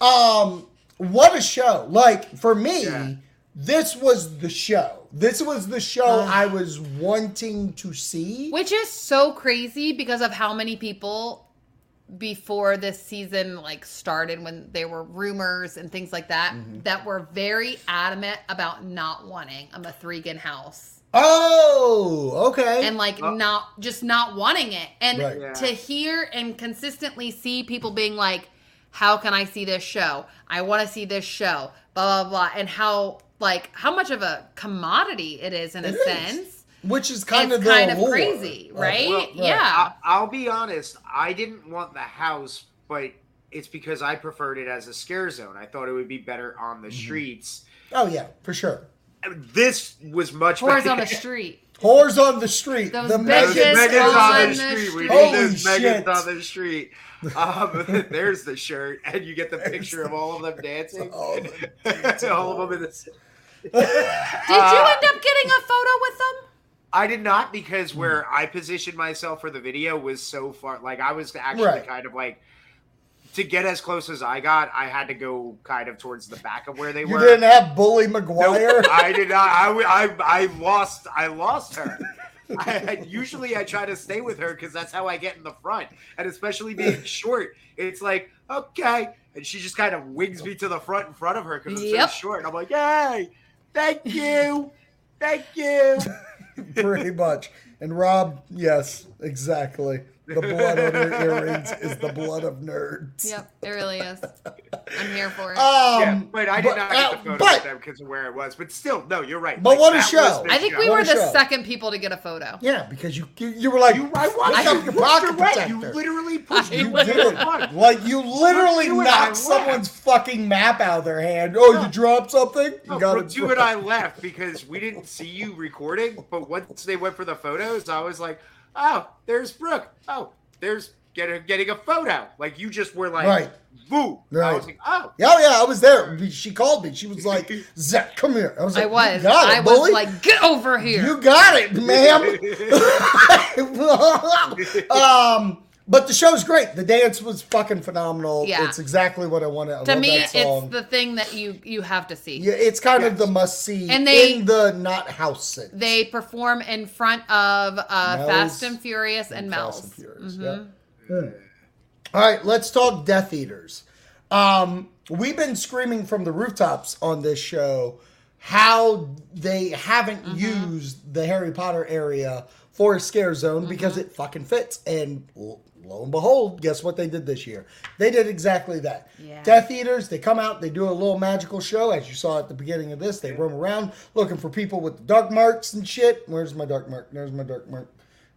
S4: Um, what a show! Like for me,
S3: Yeah.
S4: This was the show. This was the show I was wanting to see.
S5: Which is so crazy because of how many people before this season like started when there were rumors and things like that
S4: Mm-hmm.
S5: that were very adamant about not wanting a Mithrigan house
S4: Oh, okay.
S5: and like
S3: Oh.
S5: not just not wanting it and
S4: Right.
S3: Yeah.
S5: to hear and consistently see people being like how can i see this show i want to see this show blah blah blah and how like how much of a commodity it is in a
S4: It is.
S5: sense.
S4: Which is kind
S5: it's
S4: of the
S5: kind of
S4: allure.
S5: crazy,
S4: Like,
S5: right?
S3: Well,
S5: yeah.
S3: I, I'll be honest. I didn't want the house, but it's because I preferred it as a scare zone. I thought it would be better on the
S4: Mm-hmm.
S3: streets.
S4: Oh yeah, for sure.
S3: This was much
S5: Whores
S3: better.
S5: on the street.
S4: Whores on the street.
S5: Those
S4: the
S3: Those
S5: bitches
S4: Megan-
S3: Megans
S5: on
S3: on the
S5: the
S3: street. We
S5: street.
S3: need
S4: Holy
S3: those
S4: shit.
S3: Megans on the street. Um, there's the shirt, and you get the picture of all of them dancing.
S4: All of
S3: all of them in the.
S5: Did you
S3: Uh,
S5: end up getting a photo with them?
S3: I did not because
S4: Hmm.
S3: where I positioned myself for the video was so far. Like I was actually
S4: Right.
S3: kind of like to get as close as I got. I had to go kind of towards the back of where they
S4: You
S3: were.
S4: You didn't have Bully
S3: No,
S4: McGuire.
S3: I did not. I I lost. I lost her. I, I- usually I try to stay with her because that's how I get in the front, and especially being short, it's like okay, and she just kind of wigs me to the front in front of her because I'm
S5: Yep.
S3: so short, and I'm like, hey, thank you, thank you.
S4: Pretty much. And Rob, yes, exactly. The blood on your earrings is the blood of nerds.
S5: Yep, it really is. I'm here for it.
S4: Um,
S3: yeah, but I did
S4: but,
S3: not get
S4: uh,
S3: the photo
S4: but-
S3: with them because of where it was. But still, no, you're right.
S4: But what a show.
S5: I think we
S4: What
S5: were the
S4: show.
S5: second people to get a photo.
S4: Yeah, because you you, you were like,
S3: You, I
S4: "Lift
S3: watched
S4: up your pocket
S3: right.
S4: protector.
S3: You literally pushed me
S4: You
S5: was-
S3: to
S4: did. Like you literally
S3: Brooke, you and I
S4: knocked
S3: laughed.
S4: someone's fucking map out of their hand. Oh, you dropped something? You
S3: No,
S4: got
S3: Brooke,
S4: it.
S3: you and I left because we didn't see you recording. But once they went for the photos, I was like, "Oh, there's Brooke. Oh, there's getting getting a photo." Like you just were like,
S4: Right.
S3: "Boo!" I
S4: Right.
S3: was like, "Oh."
S4: Yeah, yeah, I was there. She called me. She was like, Zach, come here. I was like,
S5: I was.
S4: You got it,
S5: I was
S4: bully.
S5: like, get over here.
S4: You got it, ma'am. um, but the show's great. The dance was fucking phenomenal.
S5: Yeah.
S4: It's exactly what I wanted.
S5: To me, it's the thing that you you have to see.
S4: yeah, it's kind of the must see
S5: And they-
S4: in the not house sense.
S5: They perform in front of uh, Fast and Furious and,
S4: Fast
S5: Mel's.
S4: and Furious,
S5: Mhm.
S4: yep. All right, let's talk Death Eaters. Um, we've been screaming from the rooftops on this show how they haven't
S5: Mm-hmm.
S4: used the Harry Potter area for a scare zone because
S5: Mm-hmm.
S4: it fucking fits. And lo and behold, guess what they did this year? They did exactly that.
S5: Yeah.
S4: Death Eaters, they come out, they do a little magical show, as you saw at the beginning of this. They roam around looking for people with dark marks and shit. Where's my dark mark? There's my dark mark.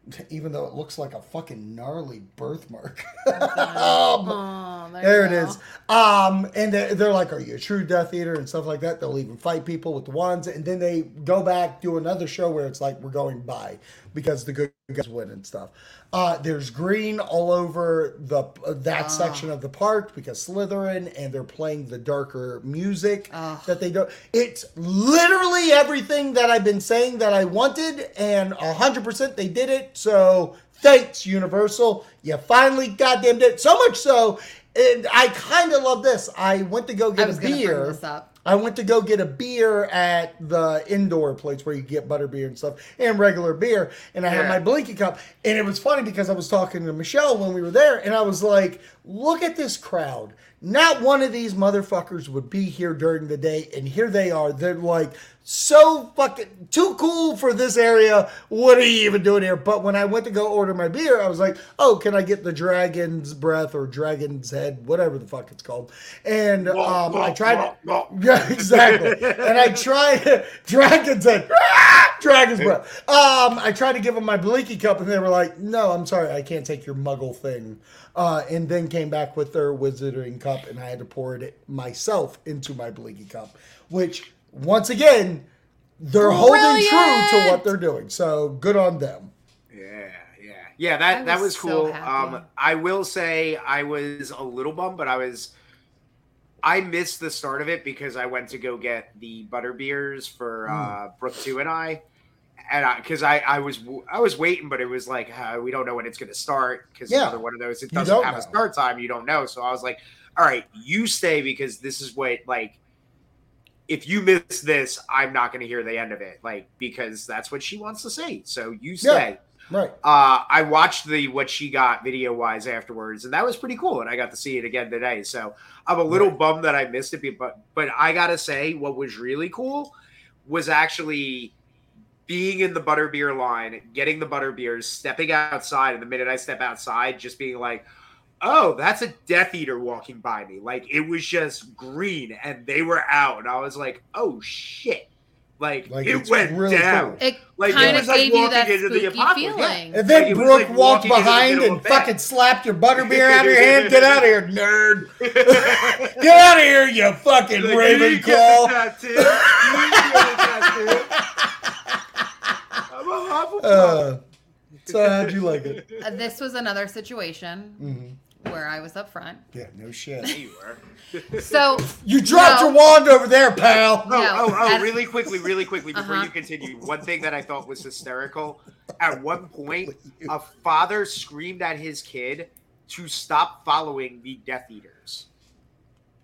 S4: Even though it looks like a fucking gnarly birthmark.
S5: Oh, there,
S4: There it is. Um, and they're, they're like, "Are you a true Death Eater?" and stuff like that. They'll even fight people with the wands, and then they go back do another show where it's like we're going by because the good guys win and stuff. Uh, there's green all over the uh, that section of the park because Slytherin, and they're playing the darker music that they don't. It's literally everything that I've been saying that I wanted, and hundred percent they did it. So thanks, Universal. You finally goddamn did it. So much so, and I kind of love this. I went to go get a beer. I went to go get a beer at the indoor place where you get butter beer and stuff and regular beer. And I had my blinky cup. And it was funny because I was talking to Michelle when we were there and I was like, look at this crowd. Not one of these motherfuckers would be here during the day. And here they are. They're like so fucking too cool for this area. What are you even doing here? But when I went to go order my beer, I was like, oh, can I get the dragon's breath or dragon's head, whatever the fuck it's called? And um, I tried. Yeah, exactly. and I tried Dragon's Head. Dragon's Breath. Um, I tried to give them my Blinky cup, and they were like, "No, I'm sorry, I can't take your Muggle thing." Uh, and then came back with their Wizarding cup, and I had to pour it myself into my Blinky cup, which once again, they're holding true to what they're doing. So good on them.
S3: Yeah, yeah, yeah. That
S5: I
S3: that
S5: was
S3: was
S5: so
S3: cool. um, I will say I was a little bummed, but I was. I missed the start of it because I went to go get the butter beers for
S4: Hmm.
S3: uh, Brooke two and I, and because I, I was I was waiting, but it was like uh, we don't know when it's going to start because
S4: Yeah.
S3: another one of those it doesn't
S4: don't
S3: have
S4: know.
S3: a start time. You don't know, so I was like, all right, you stay because this is what like. If you miss this, I'm not going to hear the end of it, like because that's what she wants to say. So you stay.
S4: Right.
S3: Uh, I watched the what she got video wise afterwards, and that was pretty cool. And I got to see it again today. So I'm a little bummed that I missed it, but but I gotta say, what was really cool was actually being in the butterbeer line, getting the butterbeers, stepping outside, and the minute I step outside, just being like, oh, that's a Death Eater walking by me. Like it was just green and they were out. And I was like, oh shit. Like,
S4: Like,
S3: it went
S4: really
S3: down.
S4: cool.
S5: It
S3: Like, it
S5: kind of
S3: was like
S5: gave you
S3: walking
S5: that
S3: into the
S5: spooky
S3: apocalypse.
S5: feeling.
S4: And
S3: Like,
S4: then
S3: it was
S4: Brooke
S3: like
S4: walked
S3: walking in the
S4: behind and
S3: of a bed.
S4: fucking slapped your butterbeer out of your hand. Get out of here, nerd. Get out of here, you fucking
S3: Like, you didn't get the
S4: Ravenclaw.
S3: tattoo. You get the tattoo. I'm a
S4: Uh, so how'd you like it?
S5: Uh, this was another situation
S4: Mhm.
S5: Where I was up front.
S4: Yeah, no shit.
S3: you were.
S5: So
S4: You dropped
S5: No.
S4: your wand over there, pal.
S3: Oh,
S5: No,
S3: oh, oh,
S5: and-
S3: really quickly, really quickly before
S5: Uh-huh.
S3: you continue. One thing that I thought was hysterical at one point, a father screamed at his kid to stop following the Death Eaters.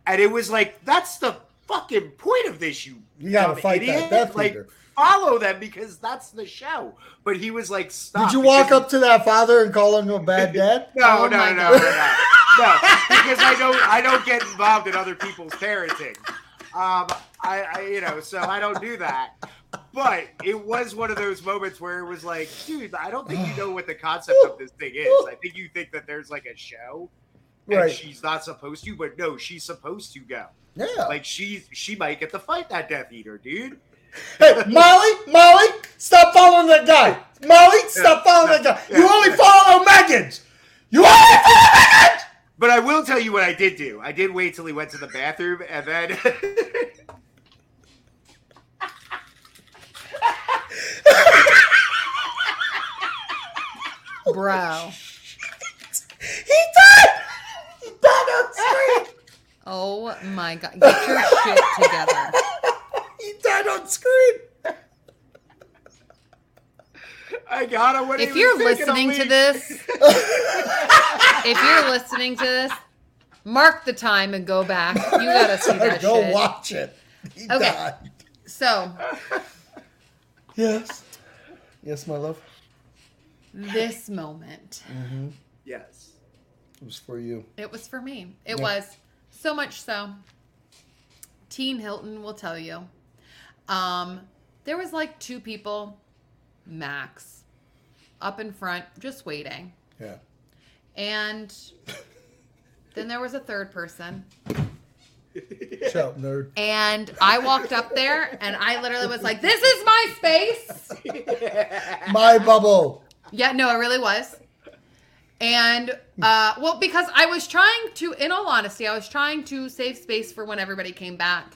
S3: And it was like, that's the fucking point of this, you
S4: You gotta
S3: dumb
S4: fight
S3: idiot.
S4: that Death
S3: like,
S4: Eater.
S3: Follow them because that's the show. But he was like, stop.
S4: Did you walk
S3: because-
S4: up to that father and call him a bad dad?
S3: No,
S5: Oh
S3: no, no, no, no, no, no, because I don't, I don't get involved in other people's parenting. Um, I, I, you know, so I don't do that. But it was one of those moments where it was like, dude, I don't think you know what the concept of this thing is. I think you think that there's like a show, and
S4: Right.
S3: she's not supposed to, but no, she's supposed to go.
S4: Yeah.
S3: Like she's, she might get to fight that Death Eater, dude.
S4: Hey, Molly, Molly, stop following that guy. Molly, stop following that guy. You
S3: yeah.
S4: only follow Megan's. You only follow Megan's.
S3: But I will tell you what I did do. I did wait till he went to the bathroom, and then.
S5: bro.
S4: He died. He died on screen.
S5: Oh my god. Get your shit together.
S4: He died on screen.
S3: I got him when
S5: If you're listening to this, if you're listening to this, mark the time and go back. You gotta see that
S4: Go
S5: shit.
S4: watch it. He
S5: Okay.
S4: died.
S5: So
S4: Yes. Yes, my love.
S5: this moment, mm-hmm.
S3: Yes.
S4: It was for you.
S5: it was for me. It
S4: Yeah.
S5: was so much so. Teen Hilton will tell you. Um, there was like two people, max, up in front, just waiting.
S4: Yeah.
S5: And then there was a third person.
S4: Shut up, nerd.
S5: And I walked up there and I literally was like, this is my space.
S4: My bubble.
S5: Yeah, no, it really was. And uh well, because I was trying to, in all honesty, I was trying to save space for when everybody came back.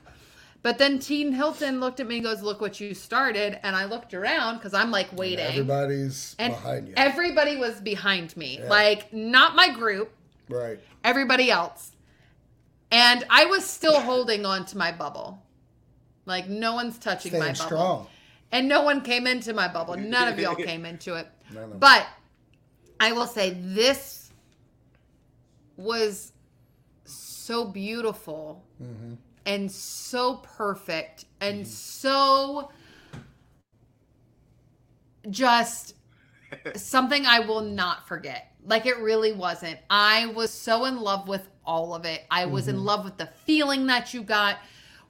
S5: But then Teen Hilton looked at me and goes, Look what you started. And I looked around because I'm like waiting.
S4: Everybody's
S5: and
S4: behind you.
S5: everybody was behind me.
S4: Yeah.
S5: Like, not my group,
S4: right.
S5: everybody else. And I was still holding on to my bubble. Like no one's touching
S4: Staying
S5: my bubble.
S4: strong.
S5: And no one came into my bubble. None of y'all came into it. But I will say this was so beautiful
S4: Mhm.
S5: And so perfect and mm-hmm. so just something I will not forget. Like it really wasn't. I was so in love with all of it. I was in mm-hmm. love with the feeling that you got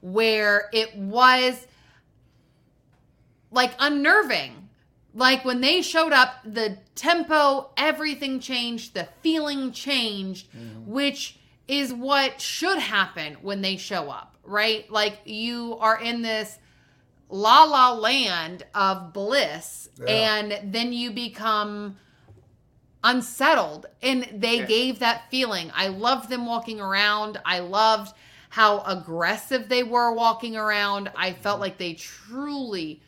S5: where it was like unnerving. Like when they showed up, the tempo, everything changed, the feeling changed, mm-hmm. which is what should happen when they show up, right? Like you are in this la la land of bliss,
S4: Yeah.
S5: and then you become unsettled. And they
S3: Yeah.
S5: gave that feeling. I loved them walking around. I loved how aggressive they were walking around. I felt mm-hmm. like they truly,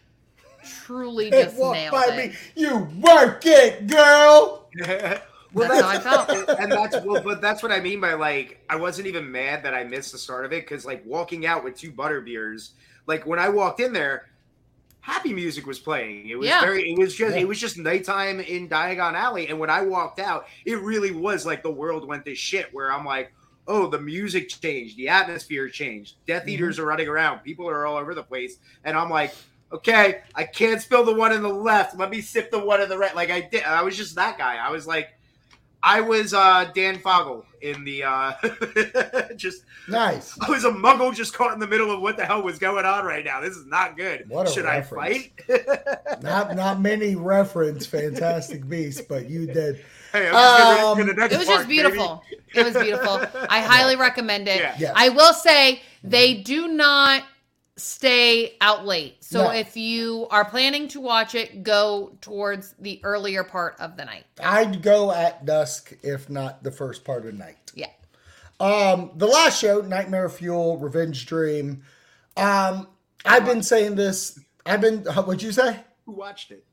S5: truly
S4: Hey,
S5: just
S4: walk
S5: nailed
S4: by
S5: it.
S4: me. You work it, girl.
S3: well,
S5: That's how I felt.
S3: and that's well, but that's what I mean by like I wasn't even mad that I missed the start of it because like walking out with two butter beers, like when I walked in there, happy music was playing. It was
S5: Yeah.
S3: very, it was just,
S4: Yeah.
S3: it was just nighttime in Diagon Alley, and when I walked out, it really was like the world went to shit. Where I'm like, oh, the music changed, the atmosphere changed, Death
S4: Mhm.
S3: Eaters are running around, people are all over the place, and I'm like. Okay, I can't spill the one in the left. Let me sip the one in the right. Like I did, I was just that guy. I was like, I was uh, Dan Fogler in the uh, just.
S4: Nice.
S3: I was a muggle just caught in the middle of what the hell was going on right now. This is not good.
S4: What a
S3: Should
S4: reference.
S3: I fight?
S4: Not not many reference Fantastic Beasts, but you did.
S3: hey, I'm just getting ready
S4: Um,
S3: for the next
S5: It was
S3: part,
S5: just beautiful. It was beautiful. I highly recommend it.
S3: Yeah.
S4: Yes.
S5: I will say they do not stay out late. So
S4: No.
S5: if you are planning to watch it, go towards the earlier part of the night.
S4: I'd go at dusk, if not the first part of the night.
S5: Yeah.
S4: Um, the last show, Nightmare Fuel, Revenge Dream. Um, I've been saying this. I've been. What'd you say?
S3: Who watched it?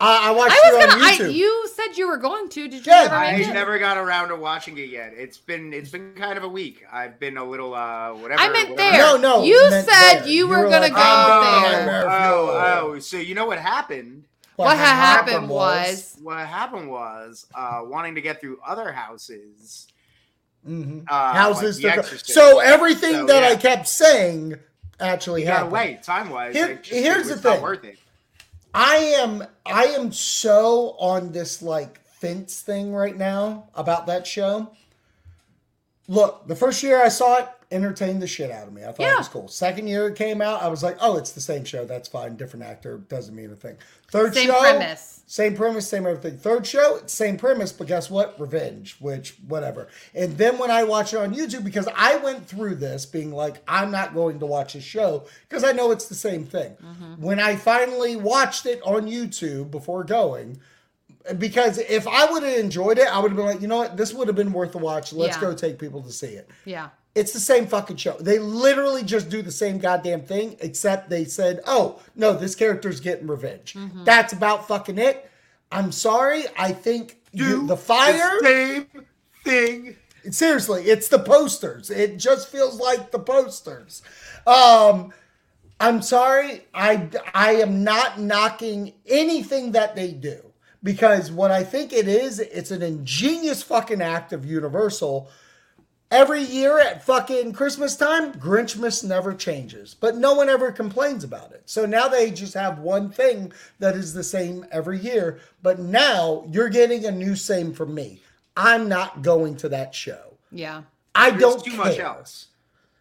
S4: I, I watched
S5: I was
S4: it on
S5: gonna. I,
S4: YouTube.
S5: you said you were going to. Did you
S4: Yeah,
S5: ever
S3: I
S5: make
S3: never got around to watching it yet. It's been it's been kind of a week. I've been a little uh whatever.
S5: I meant
S3: whatever.
S5: there.
S4: No, no,
S5: You
S4: you
S5: said
S4: there.
S5: you
S4: You
S5: were
S4: were
S5: gonna
S4: like,
S5: go
S4: I'm
S5: there.
S3: Oh, oh, so you know what happened?
S5: What ha- happened was,
S3: What happened was uh wanting to get through other houses.
S4: Mhm.
S3: Uh,
S4: houses.
S3: like
S4: to-
S3: Exorcist.
S4: so everything
S3: So,
S4: that I kept saying actually
S3: you
S4: happened.
S3: wait time wise.
S4: Here- here's the
S3: Not
S4: thing.
S3: worth it.
S4: I am I am so on this like fence thing right now about that show. Look, the first year I saw it, entertained the shit out of me. I thought
S5: Yeah.
S4: it was cool. Second year it came out, I was like, oh, it's the same show. That's fine. Different actor doesn't mean a thing. Third
S5: Same
S4: show,
S5: premise.
S4: same premise, same everything. Third show, same premise, but guess what? Revenge, which whatever. And then when I watch it on YouTube, because I went through this being like, I'm not going to watch a show because I know it's the same thing. Mm-hmm. When I finally watched it on YouTube before going, because if I would have enjoyed it, I would have been like, you know what, this would have been worth a watch. Let's
S5: Yeah.
S4: go take people to see it.
S5: yeah.
S4: It's the same fucking show. They literally just do the same goddamn thing, except they said, oh, no, this character's getting revenge. That's about fucking it. I'm sorry. I think you, the fire.
S3: same thing.
S4: Seriously, it's the posters. It just feels like the posters. Um, I'm sorry. I I am not knocking anything that they do because what I think it is, it's an ingenious fucking act of Universal. Every year at fucking Christmas time, Grinchmas never changes, but no one ever complains about it. So now they just have one thing that is the same every year. But now you're getting a new same from me. I'm not going to that show.
S5: Yeah.
S4: I
S3: There's
S4: don't
S3: too
S4: care.
S3: much else.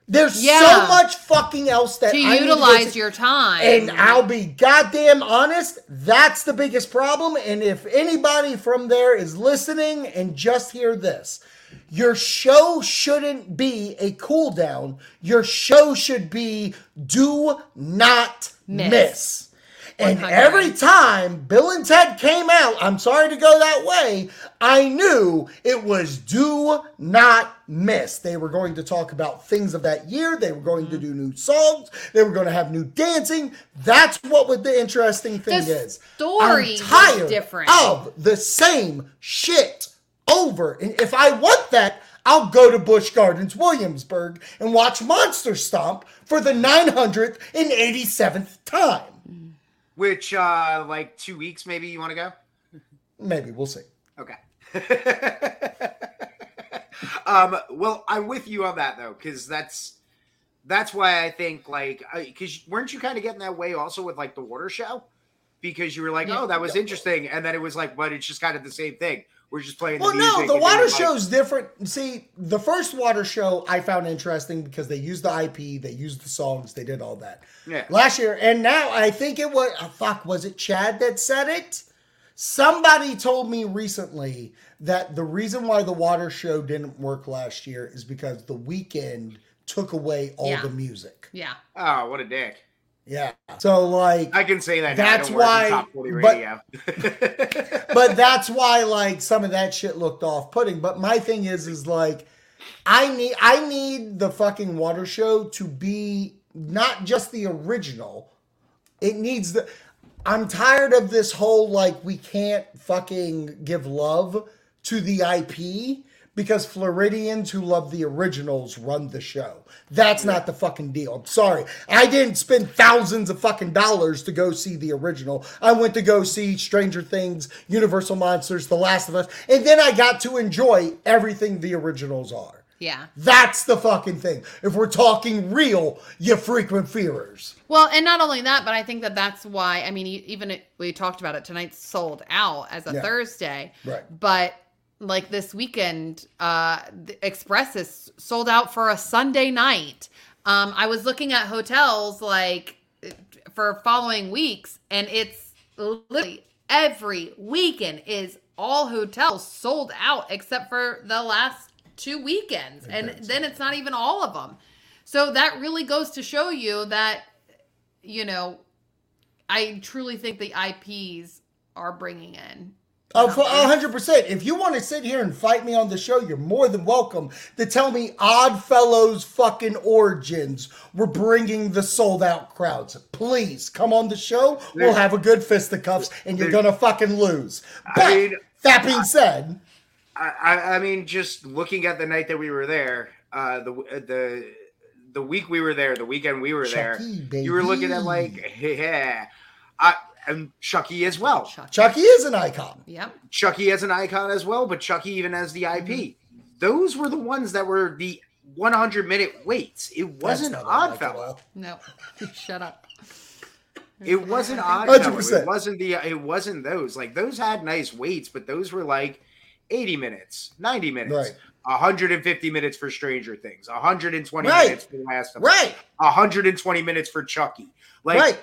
S4: There's
S5: Yeah.
S4: so much fucking else that
S5: To
S4: I need go
S5: utilize
S4: see.
S5: your time.
S4: And I'll be goddamn honest, that's the biggest problem. And if anybody from there is listening and just hear this, your show shouldn't be a cool down. Your show should be do not
S5: Miss.
S4: miss. And
S5: 100.
S4: every time Bill and Ted came out, I'm sorry to go that way, I knew it was do not miss. They were going to talk about things of that year. They were going to do new songs. They were going to have new dancing. That's what the interesting thing
S5: The
S4: is.
S5: story
S4: tired
S5: different.
S4: of the same shit over. And if I want that, I'll go to Busch Gardens, Williamsburg, and watch Monster Stomp for the 987th time.
S3: Which uh like two weeks maybe you want to go?
S4: Maybe we'll see.
S3: Okay. um, well, I'm with you on that though, because that's that's why I think like because weren't you kind of getting that way also with like the water show? Because you were like,
S5: Yeah.
S3: oh, that was interesting, and then it was like, but it's just kind of the same thing. We're just playing.
S4: Well,
S3: the
S4: no, the water
S3: doing, like-
S4: different. See, the first water show I found interesting because they used the IP, they used the songs, they did all that.
S3: Yeah.
S4: Last year, and now I think it was, oh, fuck, was it Chad that said it? Somebody told me recently that the reason why the water show didn't work last year is because the Weeknd took away all
S5: Yeah.
S4: the music.
S5: yeah.
S3: Oh, what a dick!
S4: Yeah. So, like,
S3: I can say that.
S4: That's
S3: don't work in
S4: why-
S3: top forty
S4: but- but that's why like some of that shit looked off putting. But my thing is is like I need I need the fucking water show to be not just the original. It needs the I'm tired of this whole like we can't fucking give love to the IP because Floridians who love the originals run the show. That's not the fucking deal. I'm sorry. I didn't spend thousands of fucking dollars to go see the original. I went to go see Stranger Things, Universal Monsters, The Last of Us, and then I got to enjoy everything the originals are.
S5: Yeah.
S4: That's the fucking thing. If we're talking real, you frequent fearers.
S5: Well, and not only that, but I think that that's why. I mean, even it, we talked about it tonight's sold out as a
S4: Yeah.
S5: Thursday,
S4: Right.
S5: but like this weekend, uh, the Express is sold out for a Sunday night. Um, I was looking at hotels like for following weeks, and it's literally every weekend is all hotels sold out except for the last two weekends, and then it's not even all of them. So that really goes to show you that, you know, I truly think the IPs are bringing in.
S4: Oh, for hundred percent. If you want to sit here and fight me on the show, you're more than welcome to tell me Oddfellows fucking origins were bringing the sold out crowds. Please come on the show. We'll have a good fisticuffs, and you're gonna fucking lose. But
S3: I mean,
S4: that being said,
S3: I, I, I mean, just looking at the night that we were there, uh, the the the week we were there, the weekend we were there,
S4: Chucky,
S3: you were looking at like, yeah, I, and Chucky as well.
S5: Chucky.
S4: Chucky is an icon.
S5: Yep.
S3: Chucky as an icon as well, but Chucky even as the IP.
S4: Mm-hmm.
S3: Those were the ones that were the 100 minute waits. It wasn't
S4: That's not what I like at
S3: Oddfellow.
S5: No. Shut up.
S3: It wasn't Oddfellow.
S4: 100%.
S3: It wasn't the. It wasn't those. Like those had nice waits, but those were like 80 minutes, 90 minutes,
S4: Right.
S3: 150 minutes for Stranger Things, 120
S4: Right.
S3: minutes for Last of Us,
S4: Right,
S3: 120 minutes for Chucky. Like
S4: right.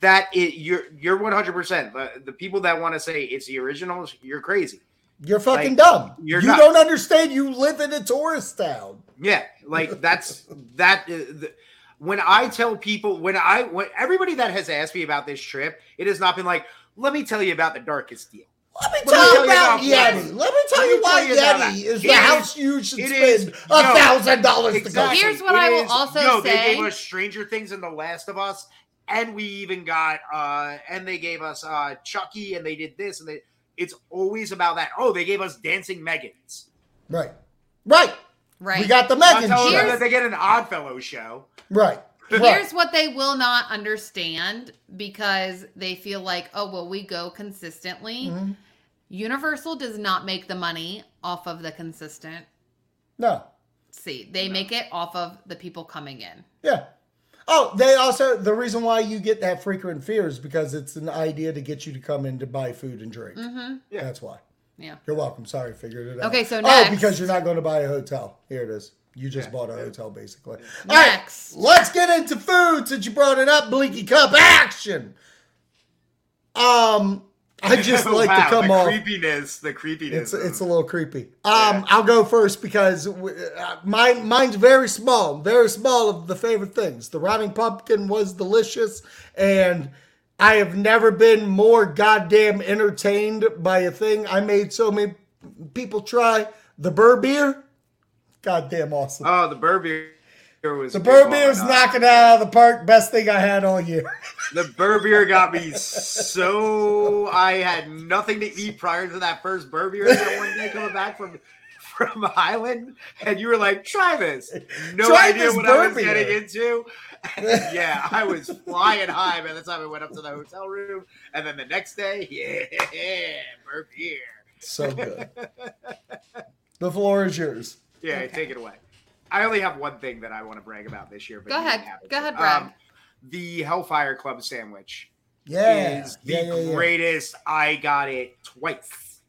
S3: That. It, you're you're 100. percent the, the people that want to say it's the originals, you're crazy.
S4: You're fucking
S3: Like,
S4: dumb.
S3: you're
S4: you
S3: not-
S4: don't understand. You live in a tourist town.
S3: Yeah, like that's that. Uh, the, when I tell people, when I when everybody that has asked me about this trip, it has not been like, let me tell you about the darkest deal.
S4: Let me
S3: Let me
S4: tell you
S3: you
S4: about
S3: about
S4: Yeti.
S3: Yeti.
S4: Let me tell
S3: Let
S4: you
S3: me
S4: why
S3: tell you about
S4: Yeti
S3: that.
S4: is
S3: It
S4: the
S3: is-
S4: house you should spend a thousand dollars to go.
S5: Here's what I will
S3: is-
S5: also
S3: yo, They
S5: say.
S3: gave us Stranger Things and The Last of Us, and we even got uh and they gave us uh Chucky, and they did this, and they. It's always about that. Oh, they gave us Dancing Megans.
S4: Right, right.
S5: Right.
S4: We got the
S3: Not
S4: Megan
S3: them that they get an Odd Oddfellow show.
S4: Right, right.
S5: Here's what they will not understand because they feel like, oh, well, we go consistently.
S4: Mm-hmm.
S5: Universal does not make the money off of the consistent
S4: No,
S5: see. They make it off of the people coming in.
S4: yeah. Oh, they also the reason why you get that frequent fear is because it's an idea to get you to come in to buy food and drink.
S5: Mm-hmm.
S3: Yeah.
S4: That's why.
S5: Yeah.
S4: You're welcome. Sorry, figured it out.
S5: Okay, so
S4: oh,
S5: next-
S4: because you're not going to buy a hotel. Here it is. You just
S3: Yeah,
S4: bought a
S3: yeah.
S4: hotel, basically. All right,
S5: Next.
S4: let's get into food since you brought it up. Blinky Cup action. Um, I just like
S3: Wow,
S4: to come
S3: the
S4: off.
S3: creepiness. The creepiness.
S4: It's it's a little creepy. Um,
S3: Yeah.
S4: I'll go first because uh, mine mine's very small, very small of the favorite things. The rotting pumpkin was delicious, and I have never been more goddamn entertained by a thing I made so many people try. The burr beer, goddamn awesome.
S3: Oh, the burr beer was
S4: the
S3: a
S4: burr
S3: big
S4: beer's
S3: one.
S4: knocking it out of the park. Best thing I had all year.
S3: The burr beer got me so I had nothing to eat prior to that first burr beer that one day coming back from from Highland, and you were like, "Try this." No
S4: Try
S3: idea
S4: this
S3: what I was
S4: beer.
S3: getting into. yeah, I was flying high by the time I went up to the hotel room, and then the next day, yeah, burr beer.
S4: so good. the floor is yours.
S3: Yeah,
S5: Okay.
S3: take it away. I only have one thing that I want to brag about this year. But
S5: Go ahead.
S3: didn't have it.
S5: Go ahead, brag.
S3: Um, the Hellfire Club sandwich
S4: Yeah,
S3: is the
S4: yeah, yeah, yeah.
S3: greatest. I got it twice,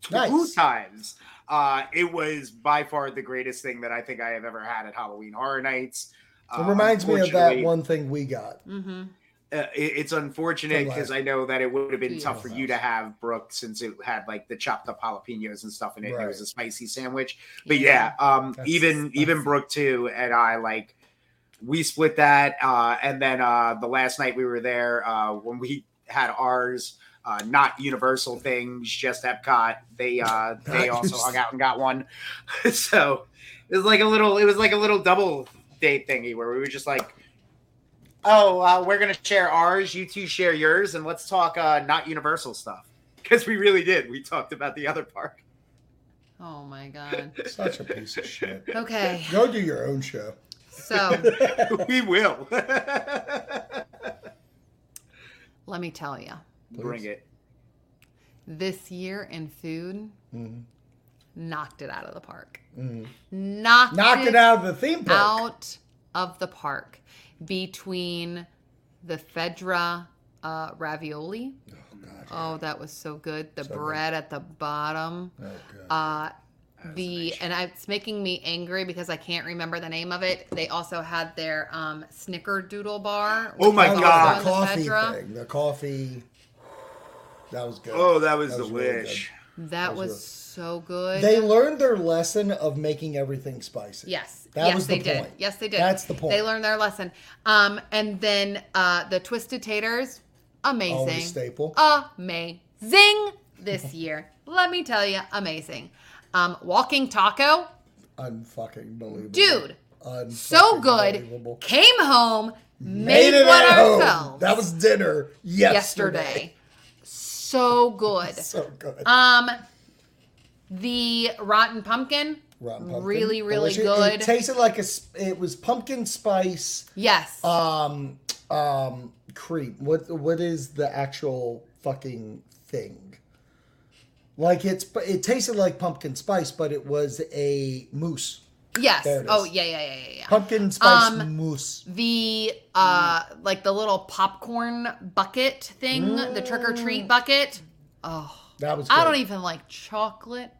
S3: two
S4: Nice.
S3: times. Uh, it was by far the greatest thing that I think I have ever had at Halloween Horror Nights.
S4: It
S3: Uh,
S4: reminds me of that one thing we got.
S5: Mm-hmm.
S3: Uh, it- it's unfortunate because I know that it would have been tough for you to have Brooke since it had like the chopped up jalapenos and stuff in it. and It was a spicy sandwich, but yeah, um,
S4: That's
S3: even even. Brooke too and I like we split that, uh, and then uh, the last night we were there uh, when we had ours. Uh, not Universal things, just Epcot. They uh, they also hung out and got one. so it was like a little it was like a little double date thingy where we were just like, oh, uh, we're gonna share ours, you two share yours, and let's talk uh, not Universal stuff because we really did. We talked about the other park.
S5: Oh my god.
S4: Such a piece of shit.
S5: Okay.
S4: Go do your own show.
S5: So
S3: we will
S5: let me tell you,
S3: bring it.
S5: this year in food
S4: Mhm.
S5: knocked it out of the park.
S4: Mhm.
S5: Knocked,
S4: Knock it out of the theme park.
S5: out of the park between the Fedra uh, ravioli.
S4: Oh god.
S5: Oh, that was so good. The
S4: So good.
S5: bread at the bottom.
S4: Oh god.
S5: Uh, the and I- it's making me angry because I can't remember the name of it. They also had their um, Snickerdoodle bar.
S3: Oh my God.
S4: The
S5: the
S4: coffee
S5: Fedra.
S4: thing. The coffee. That was good.
S3: Oh, that was,
S4: really good.
S5: That
S4: was
S5: was so good.
S4: They learned their lesson of making everything spicy.
S5: Yes.
S4: That
S5: yes,
S4: was the
S5: they did.
S4: point.
S5: Yes, they did.
S4: That's the point.
S5: They learned their lesson. Um, and then uh, the twisted taters, amazing.
S4: Always staple.
S5: Amazing this year. Let me tell you, amazing. Um, walking taco,
S4: Unfucking believable.
S5: dude,
S4: Unfucking
S5: so good.
S4: believable.
S5: Came home, made,
S4: Made it at home. That was dinner yesterday.
S5: yesterday. So good.
S4: So good.
S5: Um, the rotten pumpkin,
S4: Rotten pumpkin.
S5: really, really
S4: Delicious.
S5: good.
S4: It tasted like a. It was pumpkin spice.
S5: yes.
S4: Um. Um. Creep. What? What is the actual fucking thing? Like it's. It tasted like pumpkin spice, but it was a mousse.
S5: Yes. Oh yeah, yeah, yeah, yeah, yeah.
S4: Pumpkin spice
S5: Um,
S4: mousse.
S5: the uh like the little popcorn bucket thing, the trick or treat bucket. Oh,
S4: That was. Good.
S5: I don't even like chocolate,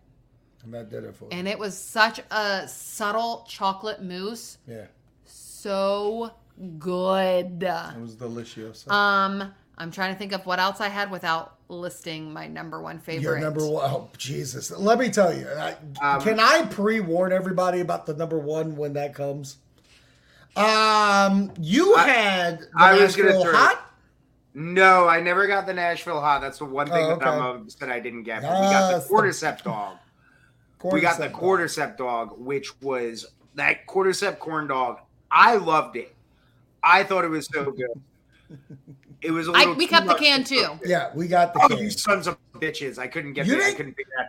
S4: And that did it for.
S5: and it was such a subtle chocolate mousse.
S4: yeah.
S5: So good.
S4: It was delicious.
S5: Um, I'm trying to think of what else I had without listing my number one favorite.
S4: Your number one. Oh, Jesus. Let me tell you. I,
S3: Um,
S4: can I pre warn everybody about the number one when that comes? Um, you
S3: I-
S4: had the
S3: I was gonna
S4: Nashville
S3: throw-
S4: hot.
S3: No, I never got the Nashville hot. That's the one thing
S4: Oh,
S3: that I'm upset I didn't get. But we got the
S4: the-
S3: cordyceps dog. we got the
S4: Cordyceps.
S3: cordyceps dog, which was that cordyceps corn dog. I loved it. I thought it was so good. It was a
S5: I-
S3: little
S5: we
S3: too
S5: kept the can,
S3: for
S5: too.
S3: cooking.
S4: Yeah, we got the
S3: Oh,
S4: can.
S3: you sons of bitches! I couldn't get
S4: You
S3: it. I couldn't figure out.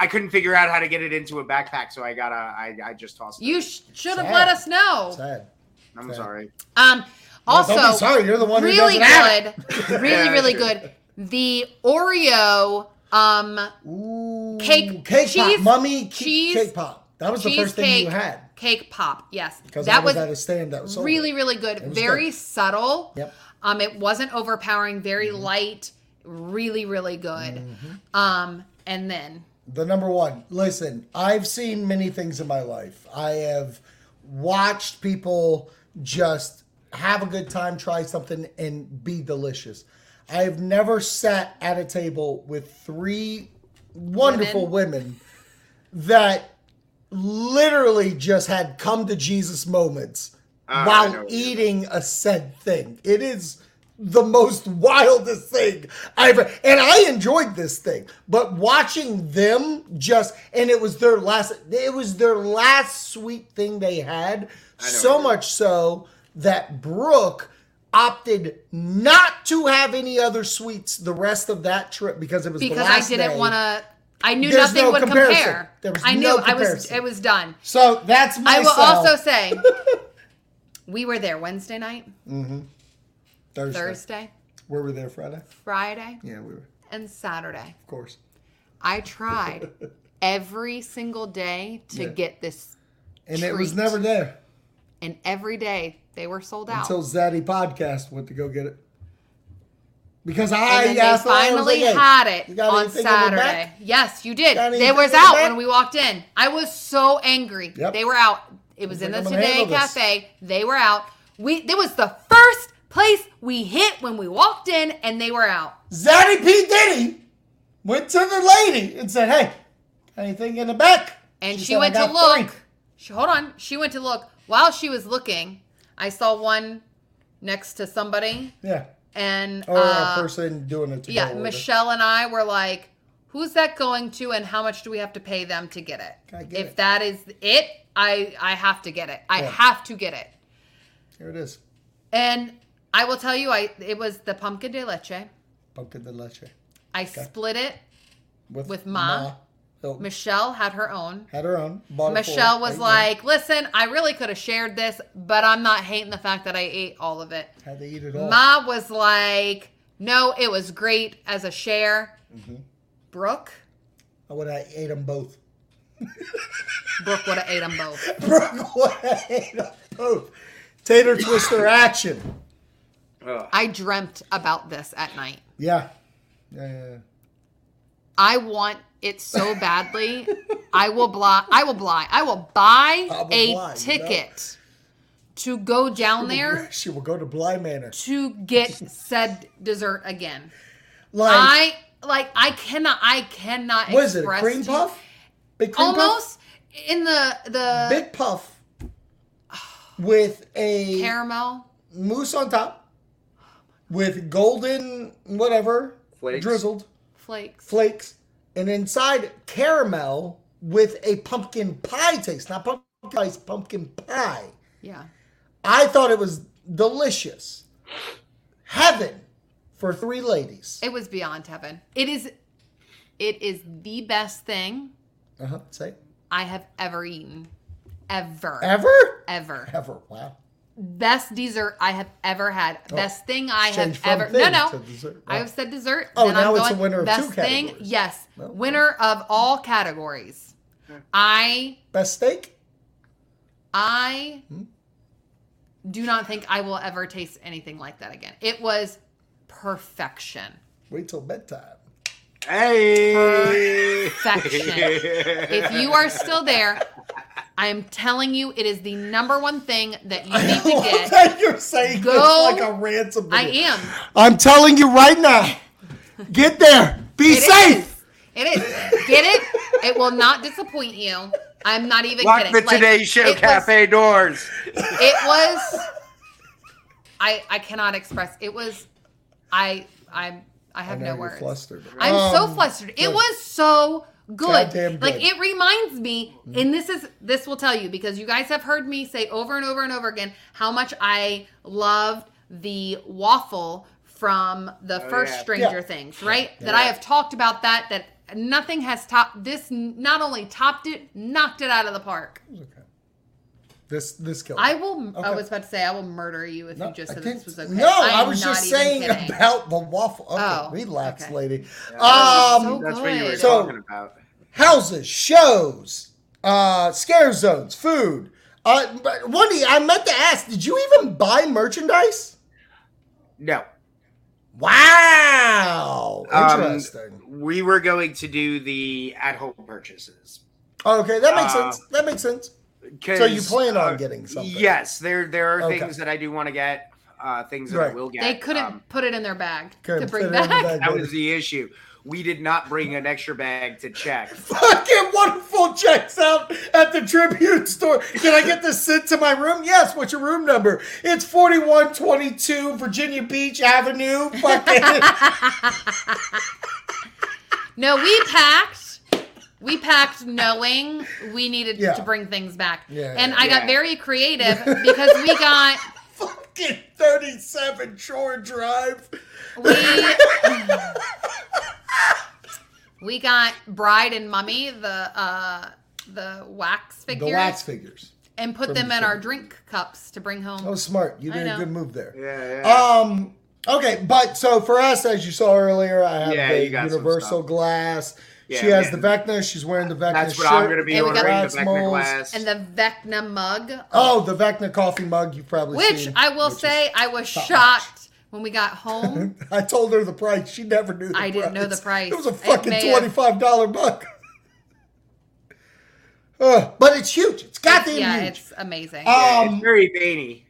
S3: I couldn't figure out how to get it into a backpack, so I got a. I, I just tossed it.
S5: You sh- should have let us know.
S4: Sad.
S3: I'm
S4: sad.
S3: sorry.
S5: Um, also,
S4: don't be sorry. You're the one who
S5: really
S4: doesn't have
S5: good, really,
S3: Yeah,
S5: really
S3: sure.
S5: good. The Oreo, um,
S4: Ooh,
S5: Cake-
S4: cake
S5: cheese-
S4: pop, mummy
S5: cheese-
S4: cake pop. That was the first thing you had
S5: cake pop. Yes,
S4: because
S5: that
S4: I was,
S5: was
S4: at a stand that was sold
S5: really,
S4: it.
S5: really good.
S4: was
S5: Very
S4: good.
S5: subtle.
S4: Yep.
S5: Um, it wasn't overpowering. Very
S4: Mm-hmm.
S5: light. Really, really good. Um, and then
S4: The number one. Listen, I've seen many things in my life. I have watched people just have a good time, try something, and be delicious. I have never sat at a table with three wonderful women, that literally just had come to Jesus moments
S3: Ah,
S4: while
S3: what you mean.
S4: eating a said thing. It is the most wildest thing I've ever. and I enjoyed this thing, but watching them just and it was their last it was their last sweet thing they had. So much so that Brooke opted not to have any other sweets the rest of that trip because it was the
S5: because I didn't want to. I knew
S4: There's
S5: nothing
S4: no
S5: would
S4: comparison.
S5: compare.
S4: There was
S5: I knew
S4: no
S5: I was. It was done.
S4: So that's my
S5: I will
S4: sell.
S5: also say, we were there Wednesday night, mm-hmm.
S4: Thursday.
S5: Thursday,
S4: Were we there Friday?
S5: Friday,
S4: Yeah, we were.
S5: and Saturday.
S4: Of course.
S5: I tried every single day to
S4: Yeah.
S5: get this,
S4: And it was never there
S5: and every day they were sold out.
S4: until Zaddy Podcast went to go get it. Because I asked I
S5: finally
S4: like, hey,
S5: had it on
S4: anything in the back?
S5: Saturday. Yes, you did. They was out when we walked in. I was so angry.
S4: Yep.
S5: They were out. It was in the
S4: like, I'm gonna
S5: Today
S4: this.
S5: Cafe. They were out. We it was the first place we hit when we walked in, and they were out.
S4: Zaddy P. Diddy went to the lady and said, hey, anything in the back?
S5: And she,
S4: said,
S5: went to look.
S4: three."
S5: She, hold on. She went to look. While she was looking, I saw one next to somebody,
S4: Yeah.
S5: and
S4: Or
S5: uh,
S4: a person doing it
S5: yeah. Michelle and I were like, "Who's that going to, and how much do we have to pay them to get it?
S4: Get
S5: if
S4: it.
S5: that is it, I I have to get it. I
S4: Yeah.
S5: have to get it."
S4: Here it is.
S5: And I will tell you, I it was the pumpkin de leche.
S4: Pumpkin de leche.
S5: I split it.
S4: With,
S5: With Ma.
S4: Oh,
S5: Michelle had her own.
S4: had her own. Bought it for
S5: Michelle was like, "Listen, I really could have shared this, but I'm not hating the fact that I ate all of it."
S4: it. Had to eat it all.
S5: Ma was like, "No, it was great as a share."
S4: Mm-hmm.
S5: Brooke,
S4: I would have ate them both.
S5: Brooke would have ate them both.
S4: Brooke would have ate them both. Tater twister action.
S3: Ugh.
S5: I dreamt about this at night.
S4: Yeah. Yeah, yeah, yeah.
S5: I want it so badly. I will buy. I will buy. I will buy
S4: I will
S5: a
S4: buy,
S5: ticket to go down there
S4: She will go to Bly Manor.
S5: to get said dessert again.
S4: Like,
S5: I like. I cannot. I cannot.
S4: what is it? A cream puff? Big cream puff?
S5: Almost in the the
S4: Big puff with a
S5: caramel.
S4: mousse on top with golden whatever
S3: Flakes.
S4: drizzled
S5: Flakes.
S4: flakes and inside caramel with a pumpkin pie taste not pumpkin pie it's pumpkin pie
S5: Yeah.
S4: i thought it was delicious heaven for three ladies
S5: It was beyond heaven. It is. It is the best thing
S4: uh-huh say
S5: I have ever eaten. Ever.
S4: ever
S5: Ever.
S4: ever wow
S5: Best dessert I have ever had. Best thing I
S4: Change
S5: have
S4: from
S5: ever.
S4: thing
S5: No,
S4: to
S5: no.
S4: dessert.
S5: I
S4: Oh.
S5: have said dessert.
S4: Oh,
S5: then
S4: now
S5: I'm
S4: it's a
S5: going,
S4: winner of
S5: best
S4: two
S5: thing.
S4: categories.
S5: Yes,
S4: Well,
S5: winner of all categories. I
S4: best steak
S5: I
S4: Hmm?
S5: do not think I will ever taste anything like that again. It was perfection.
S4: wait till bedtime
S3: Hey.
S5: Perfection. if you are still there, I am telling you, it is the number one thing that you need to get.
S4: that you're saying
S5: Go-
S4: this like a ransom
S5: I am.
S4: i'm telling you right now get there be
S5: It
S4: safe
S5: is. It is. Get it? It will not disappoint you. I'm not even
S3: Lock
S5: kidding.
S3: the
S5: Like,
S3: Today Show
S5: it was-
S3: cafe doors.
S5: it was I I cannot express. It was I I'm I have
S4: I know
S5: no
S4: you're
S5: words.
S4: flustered.
S5: I'm so
S4: Um,
S5: flustered. It was so good.
S4: Goddamn
S5: Like it reminds me, and this is this will tell you because you guys have heard me say over and over and over again how much I loved the waffle from the
S3: Oh,
S5: first
S3: yeah.
S5: Stranger
S4: Yeah.
S5: Things, right? That I have talked about that that nothing has topped this not only topped it, knocked it out of the park.
S4: Okay. This this killed.
S5: I will I was about to say I will murder you if
S4: No,
S5: you just said this was okay.
S4: No, I
S5: am
S4: was just saying
S5: kidding.
S4: about the waffle. Okay,
S5: Oh,
S4: relax,
S5: okay.
S4: lady.
S3: Yeah,
S4: Um,
S5: so
S3: That's what you were.
S4: So-
S3: talking about.
S4: houses, shows, uh, scare zones, food. Uh, Wendy, I meant to ask, did you even buy merchandise?
S3: No.
S4: Wow,
S3: Um,
S4: interesting.
S3: We were going to do the at-home purchases.
S4: okay, that makes
S3: uh,
S4: sense. That makes sense.
S3: 'Cause,
S4: So you plan on
S3: uh,
S4: getting something?
S3: Yes, there there are
S4: Okay.
S3: things that I do want to get. Uh, things that I will get.
S5: They couldn't
S3: Um,
S5: put it in their bag to bring
S4: fit it in the
S5: back.
S4: bag.
S3: that was the issue. We did not bring an extra bag to check.
S4: Fucking wonderful checks out at the Tribute store. Can I get this sent to my room? Yes. What's your room number? It's 4122 Virginia Beach Avenue. Fucking.
S5: No, we packed. We packed knowing we needed
S4: Yeah.
S5: to bring things back.
S4: Yeah,
S5: and
S4: yeah.
S5: I got very creative because we got
S4: fucking 37 Shore Drive.
S5: we we got bride and mummy the uh the wax figures.
S4: The wax figures.
S5: and put them
S4: the
S5: in our drink cups to bring home.
S4: Oh, smart. You did a good move there.
S3: Yeah, yeah.
S4: Um. Okay, but so for us, as you saw earlier, I have
S3: Yeah,
S4: the
S3: you got
S4: universal glass.
S3: Yeah,
S4: she has
S3: man.
S4: the Vecna. She's wearing the Vecna
S3: That's what
S4: shirt.
S3: I'm going to be
S5: And
S3: ordering. The
S4: Glass
S3: Vecna
S4: molds.
S3: glass.
S5: and the Vecna mug.
S4: Oh, the Vecna coffee mug. You've probably
S5: which
S4: seen.
S5: I will
S4: which
S5: say I was
S4: top
S5: shocked when we got home.
S4: I told her the price. She never knew. The
S5: I didn't know the price.
S4: It was a fucking twenty-five dollar mug. Uh, but it's huge. It's goddamn
S5: yeah,
S4: huge.
S5: it's amazing.
S3: Yeah,
S4: um,
S3: it's very veiny.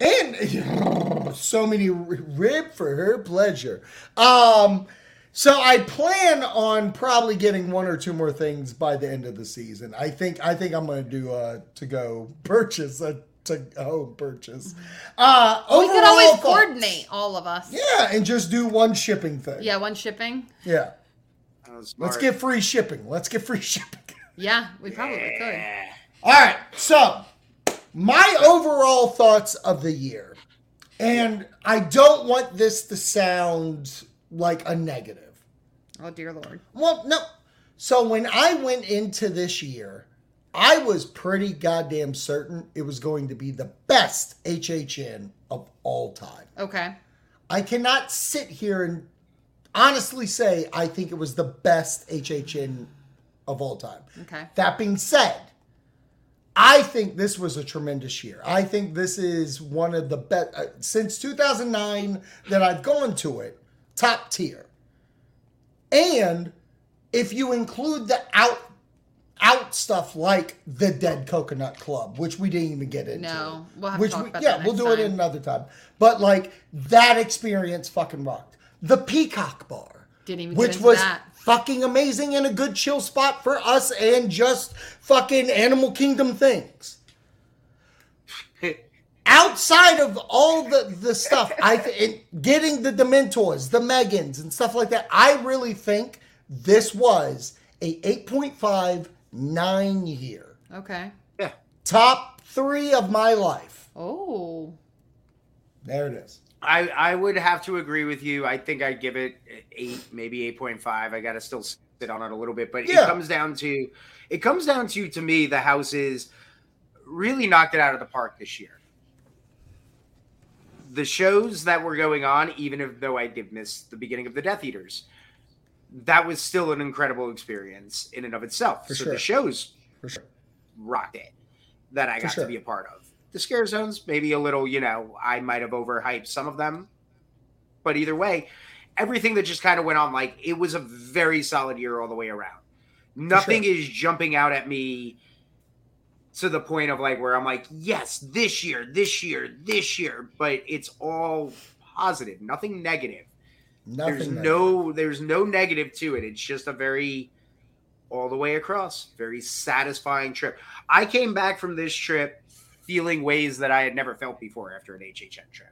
S4: and so many rib for her pleasure. Um, so I plan on probably getting one or two more things by the end of the season. I think I think I'm going to do a to go purchase a to home purchase. Uh,
S5: we could always
S4: thoughts.
S5: coordinate all of us.
S4: Yeah, and just do one shipping thing.
S5: Yeah, one shipping.
S4: yeah. Let's get free shipping. Let's get free shipping.
S5: Yeah, we probably could.
S4: All right. So, my overall thoughts of the year. And I don't want this to sound like a negative.
S5: Oh dear lord.
S4: Well, no. So, when I went into this year, I was pretty goddamn certain it was going to be the best HHN of all time.
S5: Okay.
S4: I cannot sit here and honestly say I think it was the best HHN of all time.
S5: Okay.
S4: That being said, I think this was a tremendous year. I think this is one of the best uh, since 2009 that I've gone to it, top tier. And if you include the out out stuff like the Dead Coconut Club, which we didn't even get into.
S5: No, we'll have to
S4: which
S5: talk
S4: we, yeah, we'll do it in another time. But like that experience fucking rocked. The Peacock Bar,
S5: Didn't even get
S4: which was
S5: that.
S4: fucking amazing and a good chill spot for us and just fucking Animal Kingdom things. Outside of all the the stuff, I th- getting the Dementors, the Megans, and stuff like that, I really think this was a 8.5 nine year
S5: Okay.
S3: Yeah.
S4: top three of my life.
S5: Oh.
S4: There it is.
S3: I, I would have to agree with you. I think I'd give it eight, maybe eight point five. I gotta still sit on it a little bit, but
S4: Yeah.
S3: it comes down to it comes down to to me the house is really knocked it out of the park this year. The shows that were going on, even if though I did miss the beginning of the Death Eaters, that was still an incredible experience in and of itself.
S4: For
S3: so
S4: sure.
S3: the shows
S4: For sure.
S3: rocked it that I
S4: For
S3: got
S4: sure.
S3: to be a part of. The scare zones, maybe a little, you know, I might have overhyped some of them. But either way, everything that just kind of went on, like it was a very solid year all the way around. Nothing is jumping out at me to the point of like where I'm like, yes, this year, this year, this year, but it's all positive, nothing negative
S4: Nothing.
S3: there's
S4: negative.
S3: no there's no negative to it it's just a very all the way across very satisfying trip i came back from this trip feeling ways that i had never felt before after an hhn trip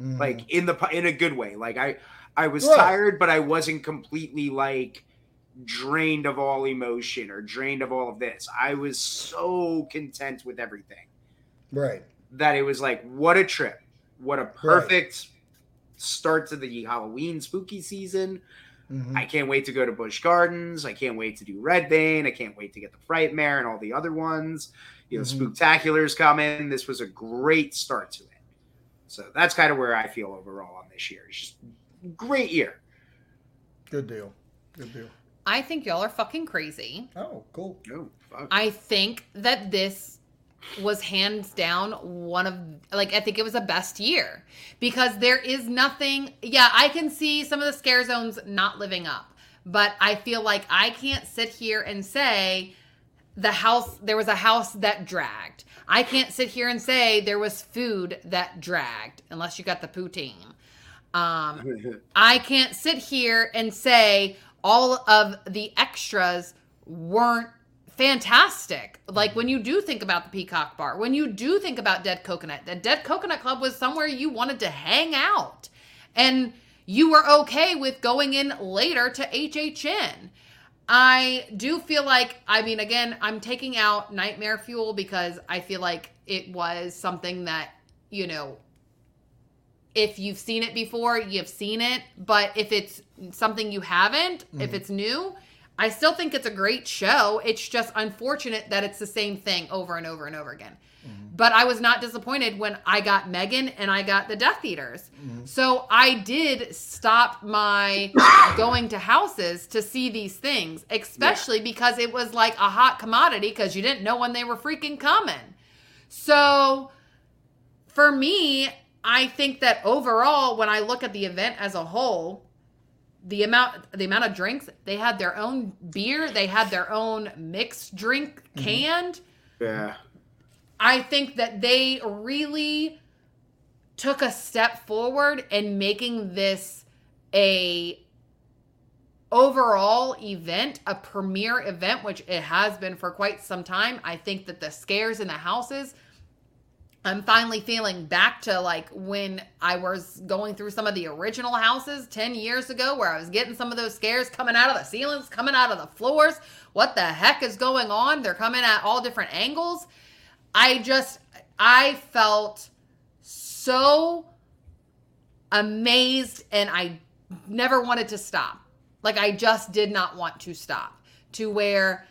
S4: Mhm.
S3: like in the in a good way like i i was
S4: Right.
S3: tired but i wasn't completely like drained of all emotion or drained of all of this i was so content with everything
S4: right.
S3: that it was like what a trip what a perfect start to the halloween spooky season
S4: Mhm.
S3: I can't wait to go to Busch Gardens. I can't wait to do Red Bane. I can't wait to get the Frightmare and all the other ones. You know,
S4: Mhm.
S3: Spooktacular's coming. This was a great start to it. So that's kind of where I feel overall on this year. It's just great year.
S4: Good deal. Good deal.
S5: I think y'all are fucking crazy.
S4: Oh, cool.
S3: Oh, fuck.
S5: I think that this was hands down one of like I think it was a best year because there is nothing yeah, I can see some of the scare zones not living up. But I feel like I can't sit here and say the house there was a house that dragged. I can't sit here and say there was food that dragged unless you got the poutine. Um I can't sit here and say all of the extras weren't fantastic. Like when you do think about the Peacock Bar, when you do think about Dead Coconut, the Dead Coconut Club was somewhere you wanted to hang out. And you were okay with going in later to HHN. I do feel like, I mean, again, I'm taking out Nightmare Fuel because I feel like it was something that, you know, if you've seen it before, you've seen it. But if it's something you haven't, if mm-hmm. it's new, I still think it's a great show. It's just unfortunate that it's the same thing over and over and over again. Mm-hmm. But I was not disappointed when I got Megan and I got the Death Eaters. Mm-hmm. So I did stop my going to houses to see these things, especially because it was like a hot commodity because you didn't know when they were freaking coming. So for me, I think that overall, when I look at the event as a whole, the amount the amount of drinks they had their own beer, they had their own mixed drink mm-hmm. canned.
S3: yeah.
S5: I think that they really took a step forward in making this a overall event, a premier event, which it has been for quite some time. I think that the scares in the houses, I'm finally feeling back to like when I was going through some of the original houses 10 years ago, where I was getting some of those scares coming out of the ceilings, coming out of the floors. What the heck is going on? They're coming at all different angles. I just, I felt so amazed and I never wanted to stop. Like I just did not want to stop to where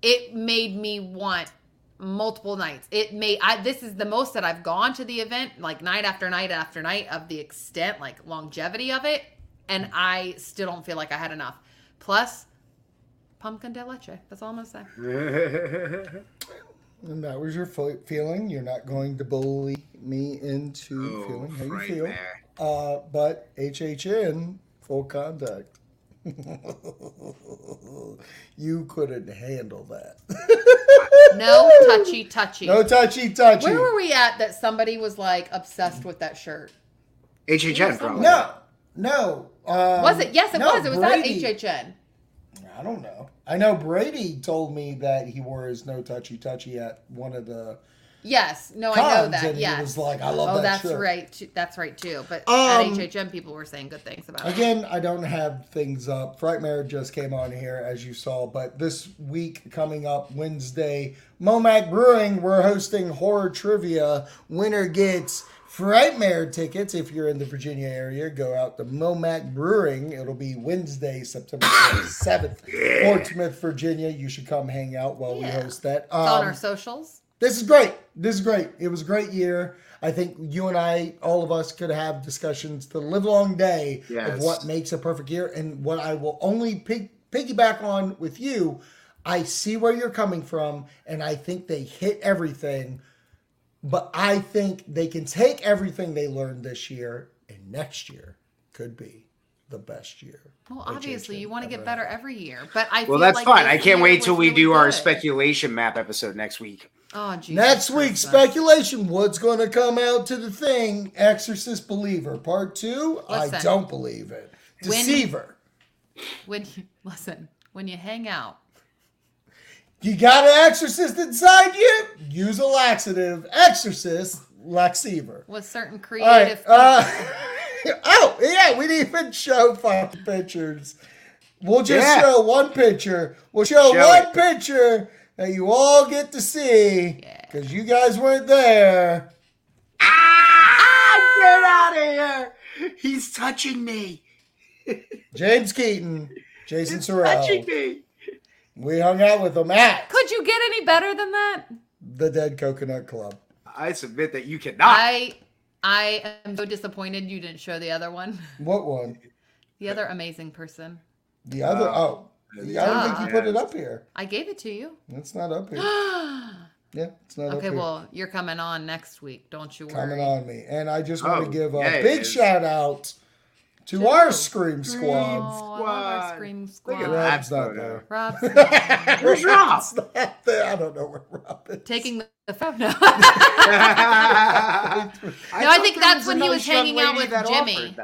S5: it made me want multiple nights. It may I this is the most that I've gone to the event like night after night after night of the extent like longevity of it and I still don't feel like I had enough. Plus pumpkin de leche. That's all I'm going to say.
S4: And that was your fe- feeling. You're not going to bully me into
S3: Oh,
S4: feeling how you feel.
S3: there.
S4: Uh, but HHN, full contact. you couldn't handle that.
S5: No touchy touchy.
S4: no touchy touchy.
S5: Where were we at that somebody was like obsessed with that shirt?
S3: HHN probably.
S4: No, no. Um,
S5: Was it? Yes, it
S4: no,
S5: was. It was
S4: Brady-
S5: at HHN.
S4: I don't know. I know Brady told me that he wore his no touchy touchy at one of the.
S5: Yes. No, I know that.
S4: and
S5: yes.
S4: was like, "I love
S5: oh,
S4: that
S5: that's
S4: shirt."
S5: right. too- That's right too. But
S4: Um,
S5: at HHN, people were saying good things about it.
S4: Again, I don't have things up. Frightmare just came on here, as you saw. But this week, coming up Wednesday, Momac Brewing, we're hosting horror trivia. Winner gets Frightmare tickets. If you're in the Virginia area, go out to Momac Brewing. It'll be Wednesday, September 27th, Portsmouth, Virginia. You should come hang out while we host that.
S5: It's on
S4: Um,
S5: our socials.
S4: This is great. This is great. It was a great year. I think you and I, all of us, could have discussions the live long day of what makes a perfect year. And what I will only pig, piggyback on with you, I see where you're coming from, and I think they hit everything. But I think they can take everything they learned this year, and next year could be the best year.
S5: Well, obviously, you want to get better
S4: had.
S5: every year. But I
S3: Well,
S5: feel
S3: that's
S5: like
S3: fine. I can't wait
S5: was
S3: till we
S5: really
S3: do our speculation map episode next week.
S5: Oh, Jesus
S4: Next week's
S5: Christmas.
S4: speculation. What's going to come out to the thing? Exorcist Believer Part Two. I don't believe it.
S5: When-
S4: Deceiver.
S5: When you listen, when you hang out,
S4: You got an exorcist inside you? Use a laxative. Exorcist Laxever.
S5: with certain
S4: All right.
S5: creative
S4: Uh, oh yeah, we didn't even show fucking pictures. We'll just
S3: Yeah.
S4: show one picture. We'll show,
S3: Show
S4: one
S3: it.
S4: picture that you all get to see
S5: Yeah.
S4: because you guys weren't there.
S3: Ah, get out of here! He's touching me.
S4: James Keaton, Jason
S3: He's touching me.
S4: We hung out with them at
S5: Could you get any better than that?
S4: the Dead Coconut Club.
S3: I submit that you cannot.
S5: I I am so disappointed you didn't show the other one.
S4: What one?
S5: The other amazing person.
S4: The other? Oh, I don't think you put it up here.
S5: I gave it to you.
S4: It's not up here. Yeah, it's not up
S5: Okay,
S4: here.
S5: well, you're coming on next week. Don't you
S4: Coming on me, and I just want
S3: Oh,
S4: to give a
S3: yeah,
S4: big shout out to
S5: To
S4: our
S5: who?
S4: Scream
S5: Oh,
S4: Squad.
S5: I love our
S3: Squad.
S5: Scream
S3: Look
S5: Squad.
S3: at
S4: Rob's
S3: that
S4: not there.
S5: Rob's
S3: Where's Rob?
S4: Rob's not there. I don't know where Rob is.
S5: taking the phone. No.
S3: no,
S5: I think that's when he was hanging out with Jimmy.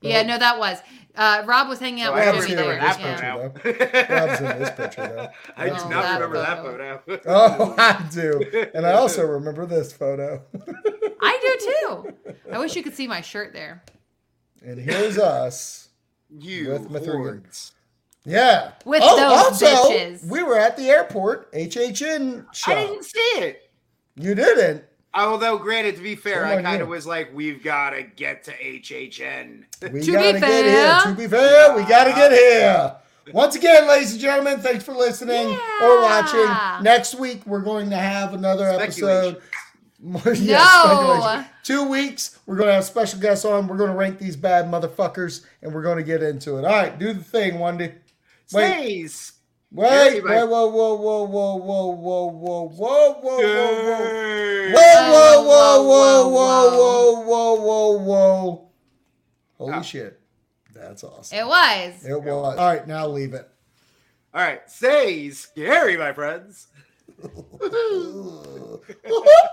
S5: yeah, no, that was. Uh, Rob was hanging out
S3: Oh, I
S4: Rob's
S5: with
S4: here
S5: Jimmy
S4: in
S5: there.
S4: this
S5: Yeah.
S4: picture. Rob's in this picture, though.
S3: I do
S5: Oh,
S3: not
S5: that
S3: remember that
S5: photo.
S3: photo.
S4: Oh, I do. And I also remember this photo.
S5: I do too. I wish you could see my shirt there.
S4: And here's us.
S3: you
S4: With Mithrigan.
S3: hordes.
S5: With
S4: Yeah.
S5: With those
S4: also,
S5: bitches.
S4: we were at the airport, HHN show.
S3: I didn't see it.
S4: You didn't.
S3: Although, granted, to be fair, I kind of was like, we've got to get to HHN.
S4: We
S5: To be
S4: gotta get
S5: fair.
S4: here. To be fair, we gotta get here. Once again, ladies and gentlemen, thanks for listening or watching. Next week, we're going to have another episode.
S3: Speculation.
S4: Yeah,
S5: No.
S4: Two weeks, we're going to have special guests on. We're going to rank these bad motherfuckers, and we're going to get into it. All right, do the thing, Wendy. Wait,
S3: Stays.
S4: Wait,
S3: Hey,
S4: wait,
S3: mate.
S4: whoa, whoa, whoa, whoa, whoa, whoa, whoa, whoa, whoa, whoa, whoa. Whoa, whoa, whoa, whoa, whoa, whoa, whoa, whoa. Holy
S3: Oh.
S4: shit. That's awesome.
S5: It was.
S4: It was. All right, now leave it.
S3: All right, stay scary, my friends.